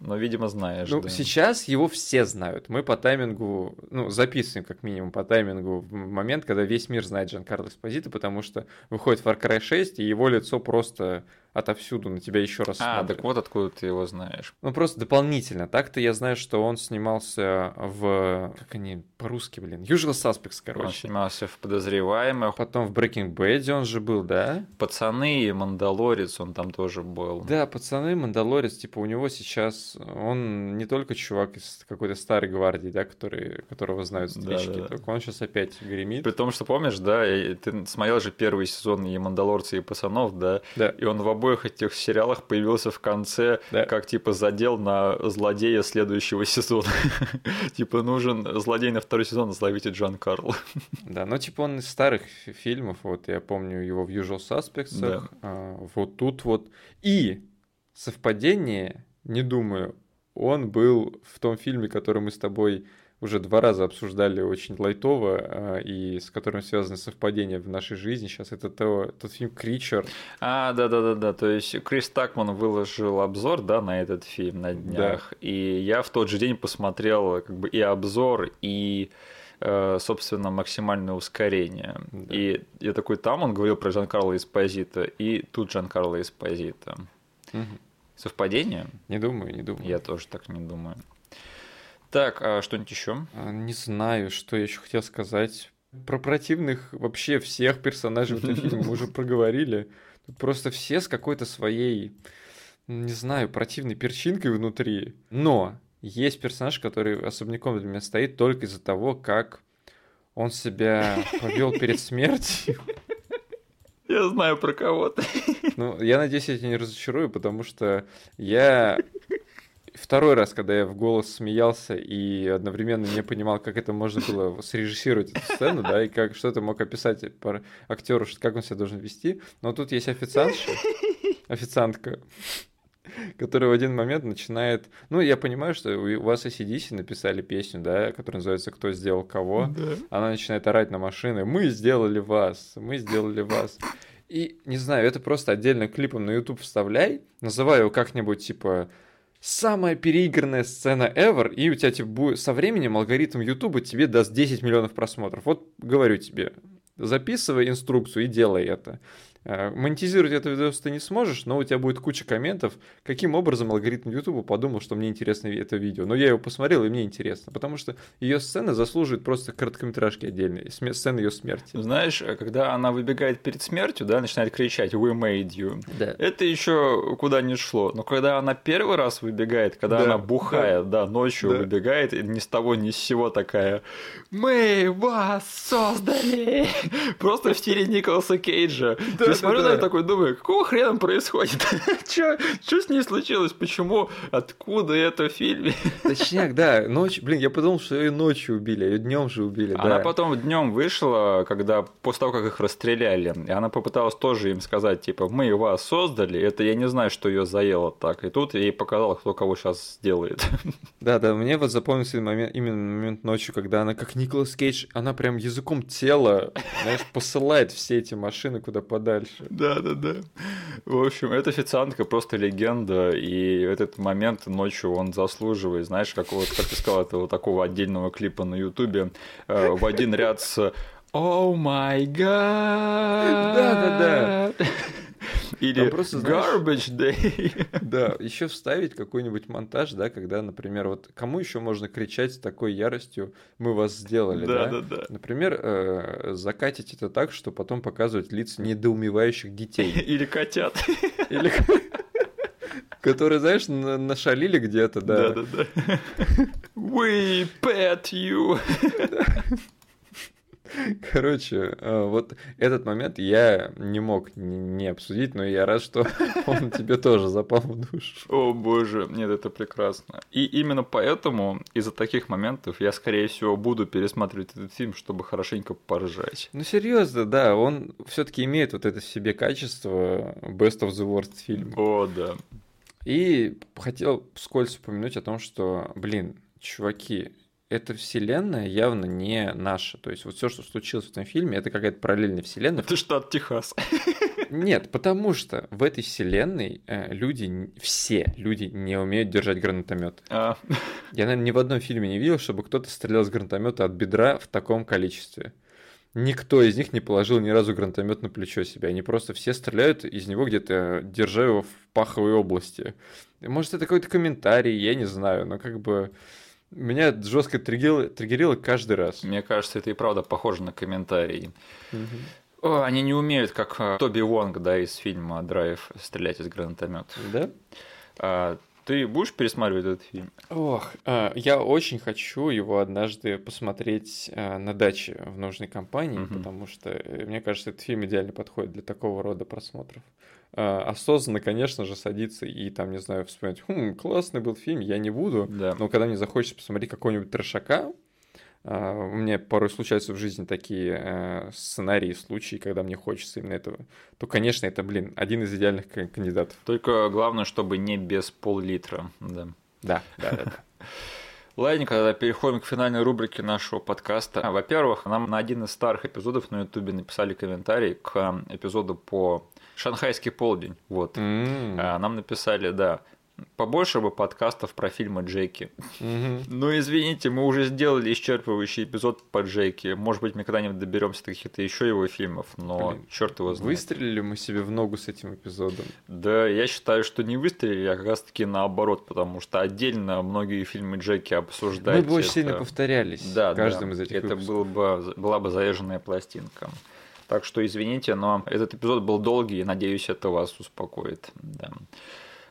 Но, видимо, знаешь. Ну, да. сейчас его все знают. Мы по таймингу, ну, записываем как минимум по таймингу в момент, когда весь мир знает Жан Карло Эспозито, потому что выходит Far Cry 6, и его лицо просто отовсюду на тебя еще раз А, смотрит. так вот откуда ты его знаешь. Ну, просто дополнительно. Так-то я знаю, что он снимался в... Как они по-русски, блин? Usual Suspects, Он короче. снимался в «Подозреваемых». Потом в Breaking Bad он же был, да? «Пацаны» и «Мандалорец» он там тоже был. Да, пацаны, Мандалорец, типа, у него сейчас... Он не только чувак из какой-то старой гвардии, да, который, которого знают стрички, Да-да-да. только он сейчас опять гремит. При том, что помнишь, да, и ты смотрел же первый сезон и «Мандалорца», и «Пацанов», да, Да. и он в обоих этих сериалах появился в конце, Да. как типа задел на злодея следующего сезона. <laughs> Типа нужен злодей на второй сезон, зловите Джан Карл. <laughs> Да, ну типа он из старых фи- фильмов, вот я помню его в Usual Suspects, Да. а, вот тут вот. И совпадение, не думаю, он был в том фильме, который мы с тобой уже два раза обсуждали очень лайтово, а, и с которым связаны совпадения в нашей жизни. Сейчас это то, тот фильм Кричер. А, да-да-да-да, то есть Крис Такман выложил обзор, да, на этот фильм на днях, и я в тот же день посмотрел как бы и обзор, и э, собственно, максимальное ускорение. Да. И я такой, там он говорил про Жан Карло Эспозито, и тут Жан Карло Эспозито. Совпадение? Не думаю, не думаю. Я тоже так не думаю. Так, а что-нибудь еще? А, Не знаю, что я еще хотел сказать. Про противных вообще всех персонажей в этом фильме мы уже проговорили. Тут просто все с какой-то своей, не знаю, противной перчинкой внутри. Но есть персонаж, который особняком для меня стоит только из-за того, как он себя повел перед смертью. Я знаю про кого-то. Ну, я надеюсь, я тебя не разочарую, потому что я второй раз, когда я в голос смеялся и одновременно не понимал, как это можно было срежиссировать эту сцену, да, и как что ты мог описать по актеру, как он себя должен вести. Но тут есть официантша, официантка, которая в один момент начинает... Ну, я понимаю, что у вас ACDC написали песню, да, которая называется «Кто сделал кого?». Она начинает орать на машины «Мы сделали вас! Мы сделали вас!». И, не знаю, это просто отдельно клипом на YouTube вставляй, называй его как-нибудь, типа, самая переигранная сцена ever, и у тебя типа, будет, со временем алгоритм YouTube тебе даст 10 миллионов просмотров. Вот говорю тебе, записывай инструкцию и делай это. Э, Монетизировать это видос ты не сможешь, но у тебя будет куча комментов, каким образом алгоритм YouTube подумал, что мне интересно это видео. Но я его посмотрел, и мне интересно, потому что ее сцена заслуживает просто короткометражки отдельной, сцены ее смерти. Знаешь, когда она выбегает перед смертью, да, начинает кричать «We made you», Да. это еще куда не шло. Но когда она первый раз выбегает, когда Да, она бухая, да, ночью Да. выбегает, и ни с того ни с сего такая «Мы вас создали!» <laughs> Просто в стиле Николаса Кейджа. Ты смотрю на это такой, думаю, какого хрена происходит? <laughs> Что с ней случилось? Почему? Откуда это в фильме? <laughs> Точняк, да. Ночь, блин, я подумал, что ее ночью убили, ее днем же убили. Она потом днем вышла, когда после того, как их расстреляли, и она попыталась тоже им сказать, типа, мы вас создали, это я не знаю, что ее заело так. И тут ей показал, кто кого сейчас сделает. <laughs> Да, да, мне вот запомнился момент, именно момент ночью, когда она, как Николас Кейдж, она прям языком тела, знаешь, посылает все эти машины куда подальше. Да, да, да. В общем, эта официантка просто легенда, и этот момент ночью он заслуживает, знаешь, как вот, как ты сказал, этого такого отдельного клипа на Ютубе э, в один ряд с «О май гад!» Да, да, да. Или просто, garbage day. Да, еще вставить какой-нибудь монтаж, да, когда, например, вот кому еще можно кричать с такой яростью «мы вас сделали», да? Да, да, да. Например, э, закатить это так, что потом показывать лица недоумевающих детей. <laughs> Или котят. Или которые, знаешь, нашалили где-то, да. Да, да, да. <laughs> We pet you. <laughs> Короче, э, вот этот момент я не мог не обсудить, но я рад, что <laughs> он тебе тоже запал в душу. О боже, нет, это прекрасно. И именно поэтому из-за таких моментов я, скорее всего, буду пересматривать этот фильм, чтобы хорошенько поржать. Ну, серьезно, да, он все-таки имеет вот это в себе качество Best of the Worst фильм. О, да. И хотел вскользь упомянуть о том, что, блин, чуваки, эта вселенная явно не наша. То есть вот все, что случилось в этом фильме, это какая-то параллельная вселенная. Это штат Техас. <laughs> Нет, потому что в этой вселенной э, люди, все люди не умеют держать гранатомет. А. Я, наверное, ни в одном фильме не видел, чтобы кто-то стрелял с гранатомета от бедра в таком количестве. Никто из них не положил ни разу гранатомет на плечо себя. Они просто все стреляют из него где-то, держа его в паховой области. Может, это какой-то комментарий, я не знаю, но как бы меня жестко триггерило, триггерило каждый раз. Мне кажется, это и правда похоже на комментарий. Угу. О, они не умеют, как э, Тоби Вонг, да, из фильма «Драйв» стрелять из гранатомета. Да? А, ты будешь пересматривать этот фильм? Ох, а, я очень хочу его однажды посмотреть а, на даче в нужной компании, угу. потому что, э, мне кажется, этот фильм идеально подходит для такого рода просмотров. А, осознанно, конечно же, садиться и там, не знаю, вспоминать, хм, классный был фильм, я не буду. Да. Но когда мне захочется посмотреть какого-нибудь трешака, а, у меня порой случаются в жизни такие э, сценарии, случаи, когда мне хочется именно этого, то, конечно, это, блин, один из идеальных кандидатов. Только главное, чтобы не без пол-литра, да. Да, да, да. <laughs> Ладненько, тогда переходим к финальной рубрике нашего подкаста. Во-первых, нам на один из старых эпизодов на Ютубе написали комментарий к эпизоду по Шанхайский полдень. Вот. Mm. Нам написали, да, побольше бы подкастов про фильмы Джеки. Mm-hmm. Ну, извините, мы уже сделали исчерпывающий эпизод по Джеки. Может быть, мы когда-нибудь доберемся до каких-то еще его фильмов, но Блин, черт его знает. Выстрелили мы себе в ногу с этим эпизодом? Да, я считаю, что не выстрелили, а как раз-таки наоборот, потому что отдельно многие фильмы Джеки обсуждать. Мы бы очень это... сильно повторялись да, да. из этих Это выпусков. было бы, была бы заезженная пластинка. Так что извините, но этот эпизод был долгий, и надеюсь, это вас успокоит. Да.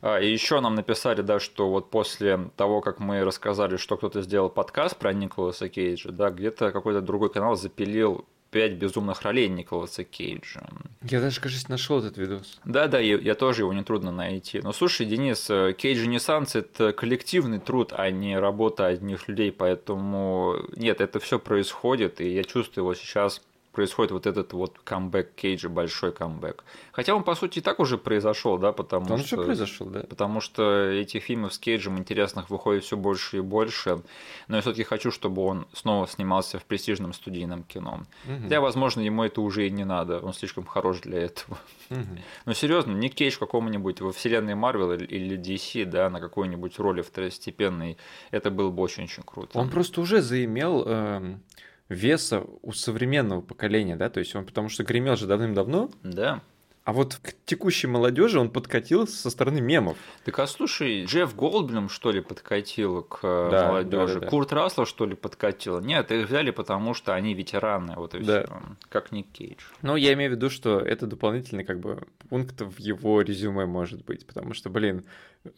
А, и еще нам написали, да, что вот после того, как мы рассказали, что кто-то сделал подкаст про Николаса Кейджа, да, где-то какой-то другой канал запилил пять безумных ролей Николаса Кейджа. Я даже, кажется, нашел этот видос. Да, да, я, я тоже его нетрудно найти. Но слушай, Денис, Кейдж Ренессанс это коллективный труд, а не работа одних людей, поэтому нет, это все происходит, и я чувствую его сейчас происходит вот этот вот камбэк Кейджа, большой камбэк. Хотя он, по сути, и так уже произошел, да, потому он что... уже произошел, да. Потому что этих фильмов с Кейджем интересных выходит все больше и больше. Но я все-таки хочу, чтобы он снова снимался в престижном студийном кино. Угу. Хотя, возможно, ему это уже и не надо. Он слишком хорош для этого. Угу. Но серьезно, Ник Кейдж какому-нибудь во вселенной Марвел или DC, да, на какой-нибудь роли второстепенной, это было бы очень-очень круто. Он просто уже заимел... Эм веса у современного поколения, да, то есть он потому что гремел же давным-давно. Да. А вот к текущей молодежи он подкатил со стороны мемов. Так а слушай, Джефф Голдблюм, что ли, подкатил к да, молодежи? Да, да, да. Курт Рассел, что ли, подкатил? Нет, их взяли, потому что они ветераны, вот и да. все. Как Ник Кейдж. Ну, я имею в виду, что это дополнительный как бы пункт в его резюме может быть, потому что, блин,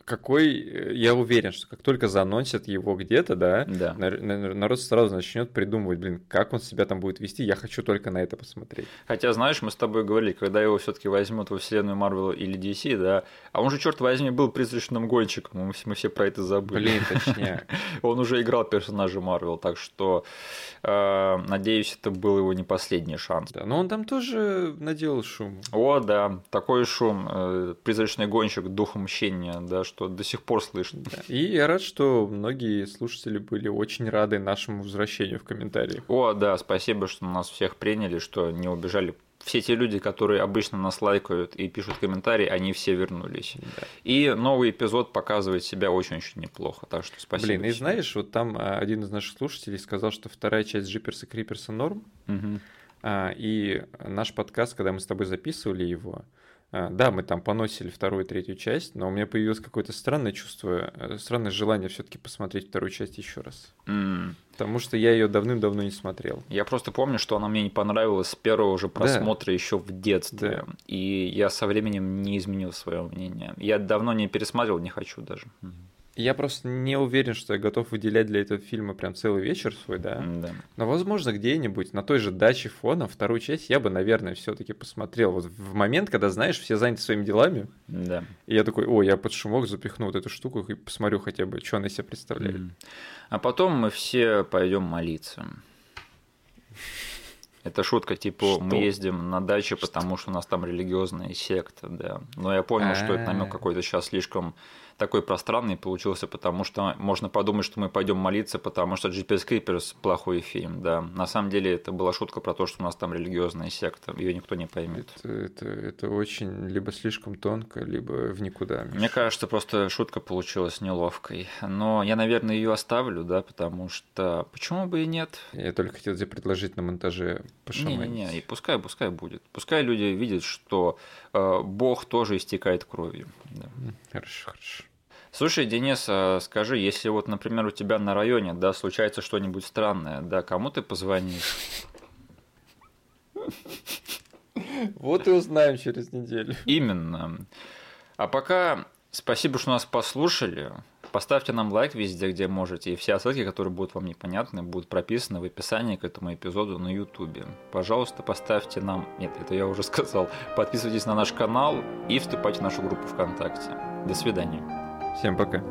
какой, э, я уверен, что как только заносят его где-то, да, да. народ сразу начнет придумывать, блин, как он себя там будет вести, я хочу только на это посмотреть. Хотя, знаешь, мы с тобой говорили, когда его все-таки возьмет во вселенную Марвел или DC, да, а он же, черт возьми, был призрачным гонщиком, мы, мы все про это забыли. Блин, точнее. <laughs> он уже играл персонажа Марвел, так что, э, надеюсь, это был его не последний шанс. Да, но он там тоже наделал шум. О, да, такой шум, э, призрачный гонщик, дух мщения, да, что до сих пор слышно. Да. И я рад, что многие слушатели были очень рады нашему возвращению в комментариях. О, да, спасибо, что нас всех приняли, что не убежали все те люди, которые обычно нас лайкают и пишут комментарии, они все вернулись. Да. И новый эпизод показывает себя очень-очень неплохо. Так что спасибо. Блин, и знаешь, вот там а, один из наших слушателей сказал, что вторая часть Джиперса Криперса норм. Угу. И наш подкаст, когда мы с тобой записывали его, да, мы там поносили вторую и третью часть, но у меня появилось какое-то странное чувство, э, странное желание все-таки посмотреть вторую часть еще раз. Mm. Потому что я ее давным-давно не смотрел. Я просто помню, что она мне не понравилась с первого же просмотра да. еще в детстве. Да. И я со временем не изменил свое мнение. Я давно не пересматривал, не хочу даже. Я просто не уверен, что я готов выделять для этого фильма прям целый вечер свой, да. Да. Но, возможно, где-нибудь на той же даче фона вторую часть я бы, наверное, все-таки посмотрел. Вот в момент, когда, знаешь, все заняты своими делами. Да. И я такой, о, я под шумок запихну вот эту штуку и посмотрю хотя бы, что она из себя представляет. Mm. А потом мы все пойдем молиться. Это шутка, типа, что? мы ездим на даче, потому что у нас там религиозная секта, да. Но я понял, что это намек какой-то сейчас слишком такой пространный получился, потому что можно подумать, что мы пойдем молиться, потому что GPS Creepers плохой фильм, да. На самом деле это была шутка про то, что у нас там религиозная секта, ее никто не поймет. Это, это, это очень либо слишком тонко, либо в никуда. Миша. Мне кажется, просто шутка получилась неловкой. Но я, наверное, ее оставлю, да, потому что почему бы и нет? Я только хотел тебе предложить на монтаже пошаманить. Не-не-не, и пускай, пускай будет. Пускай люди видят, что э, Бог тоже истекает кровью. Да. Хорошо, хорошо. Слушай, Денис, а скажи, если вот, например, у тебя на районе, да, случается что-нибудь странное, да, кому ты позвонишь? Вот и узнаем через неделю. Именно. А пока спасибо, что нас послушали. Поставьте нам лайк везде, где можете, и все ссылки, которые будут вам непонятны, будут прописаны в описании к этому эпизоду на YouTube. Пожалуйста, поставьте нам... Нет, это я уже <laughs> сказал. Подписывайтесь на наш канал и вступайте в нашу группу ВКонтакте. До свидания. Всем пока.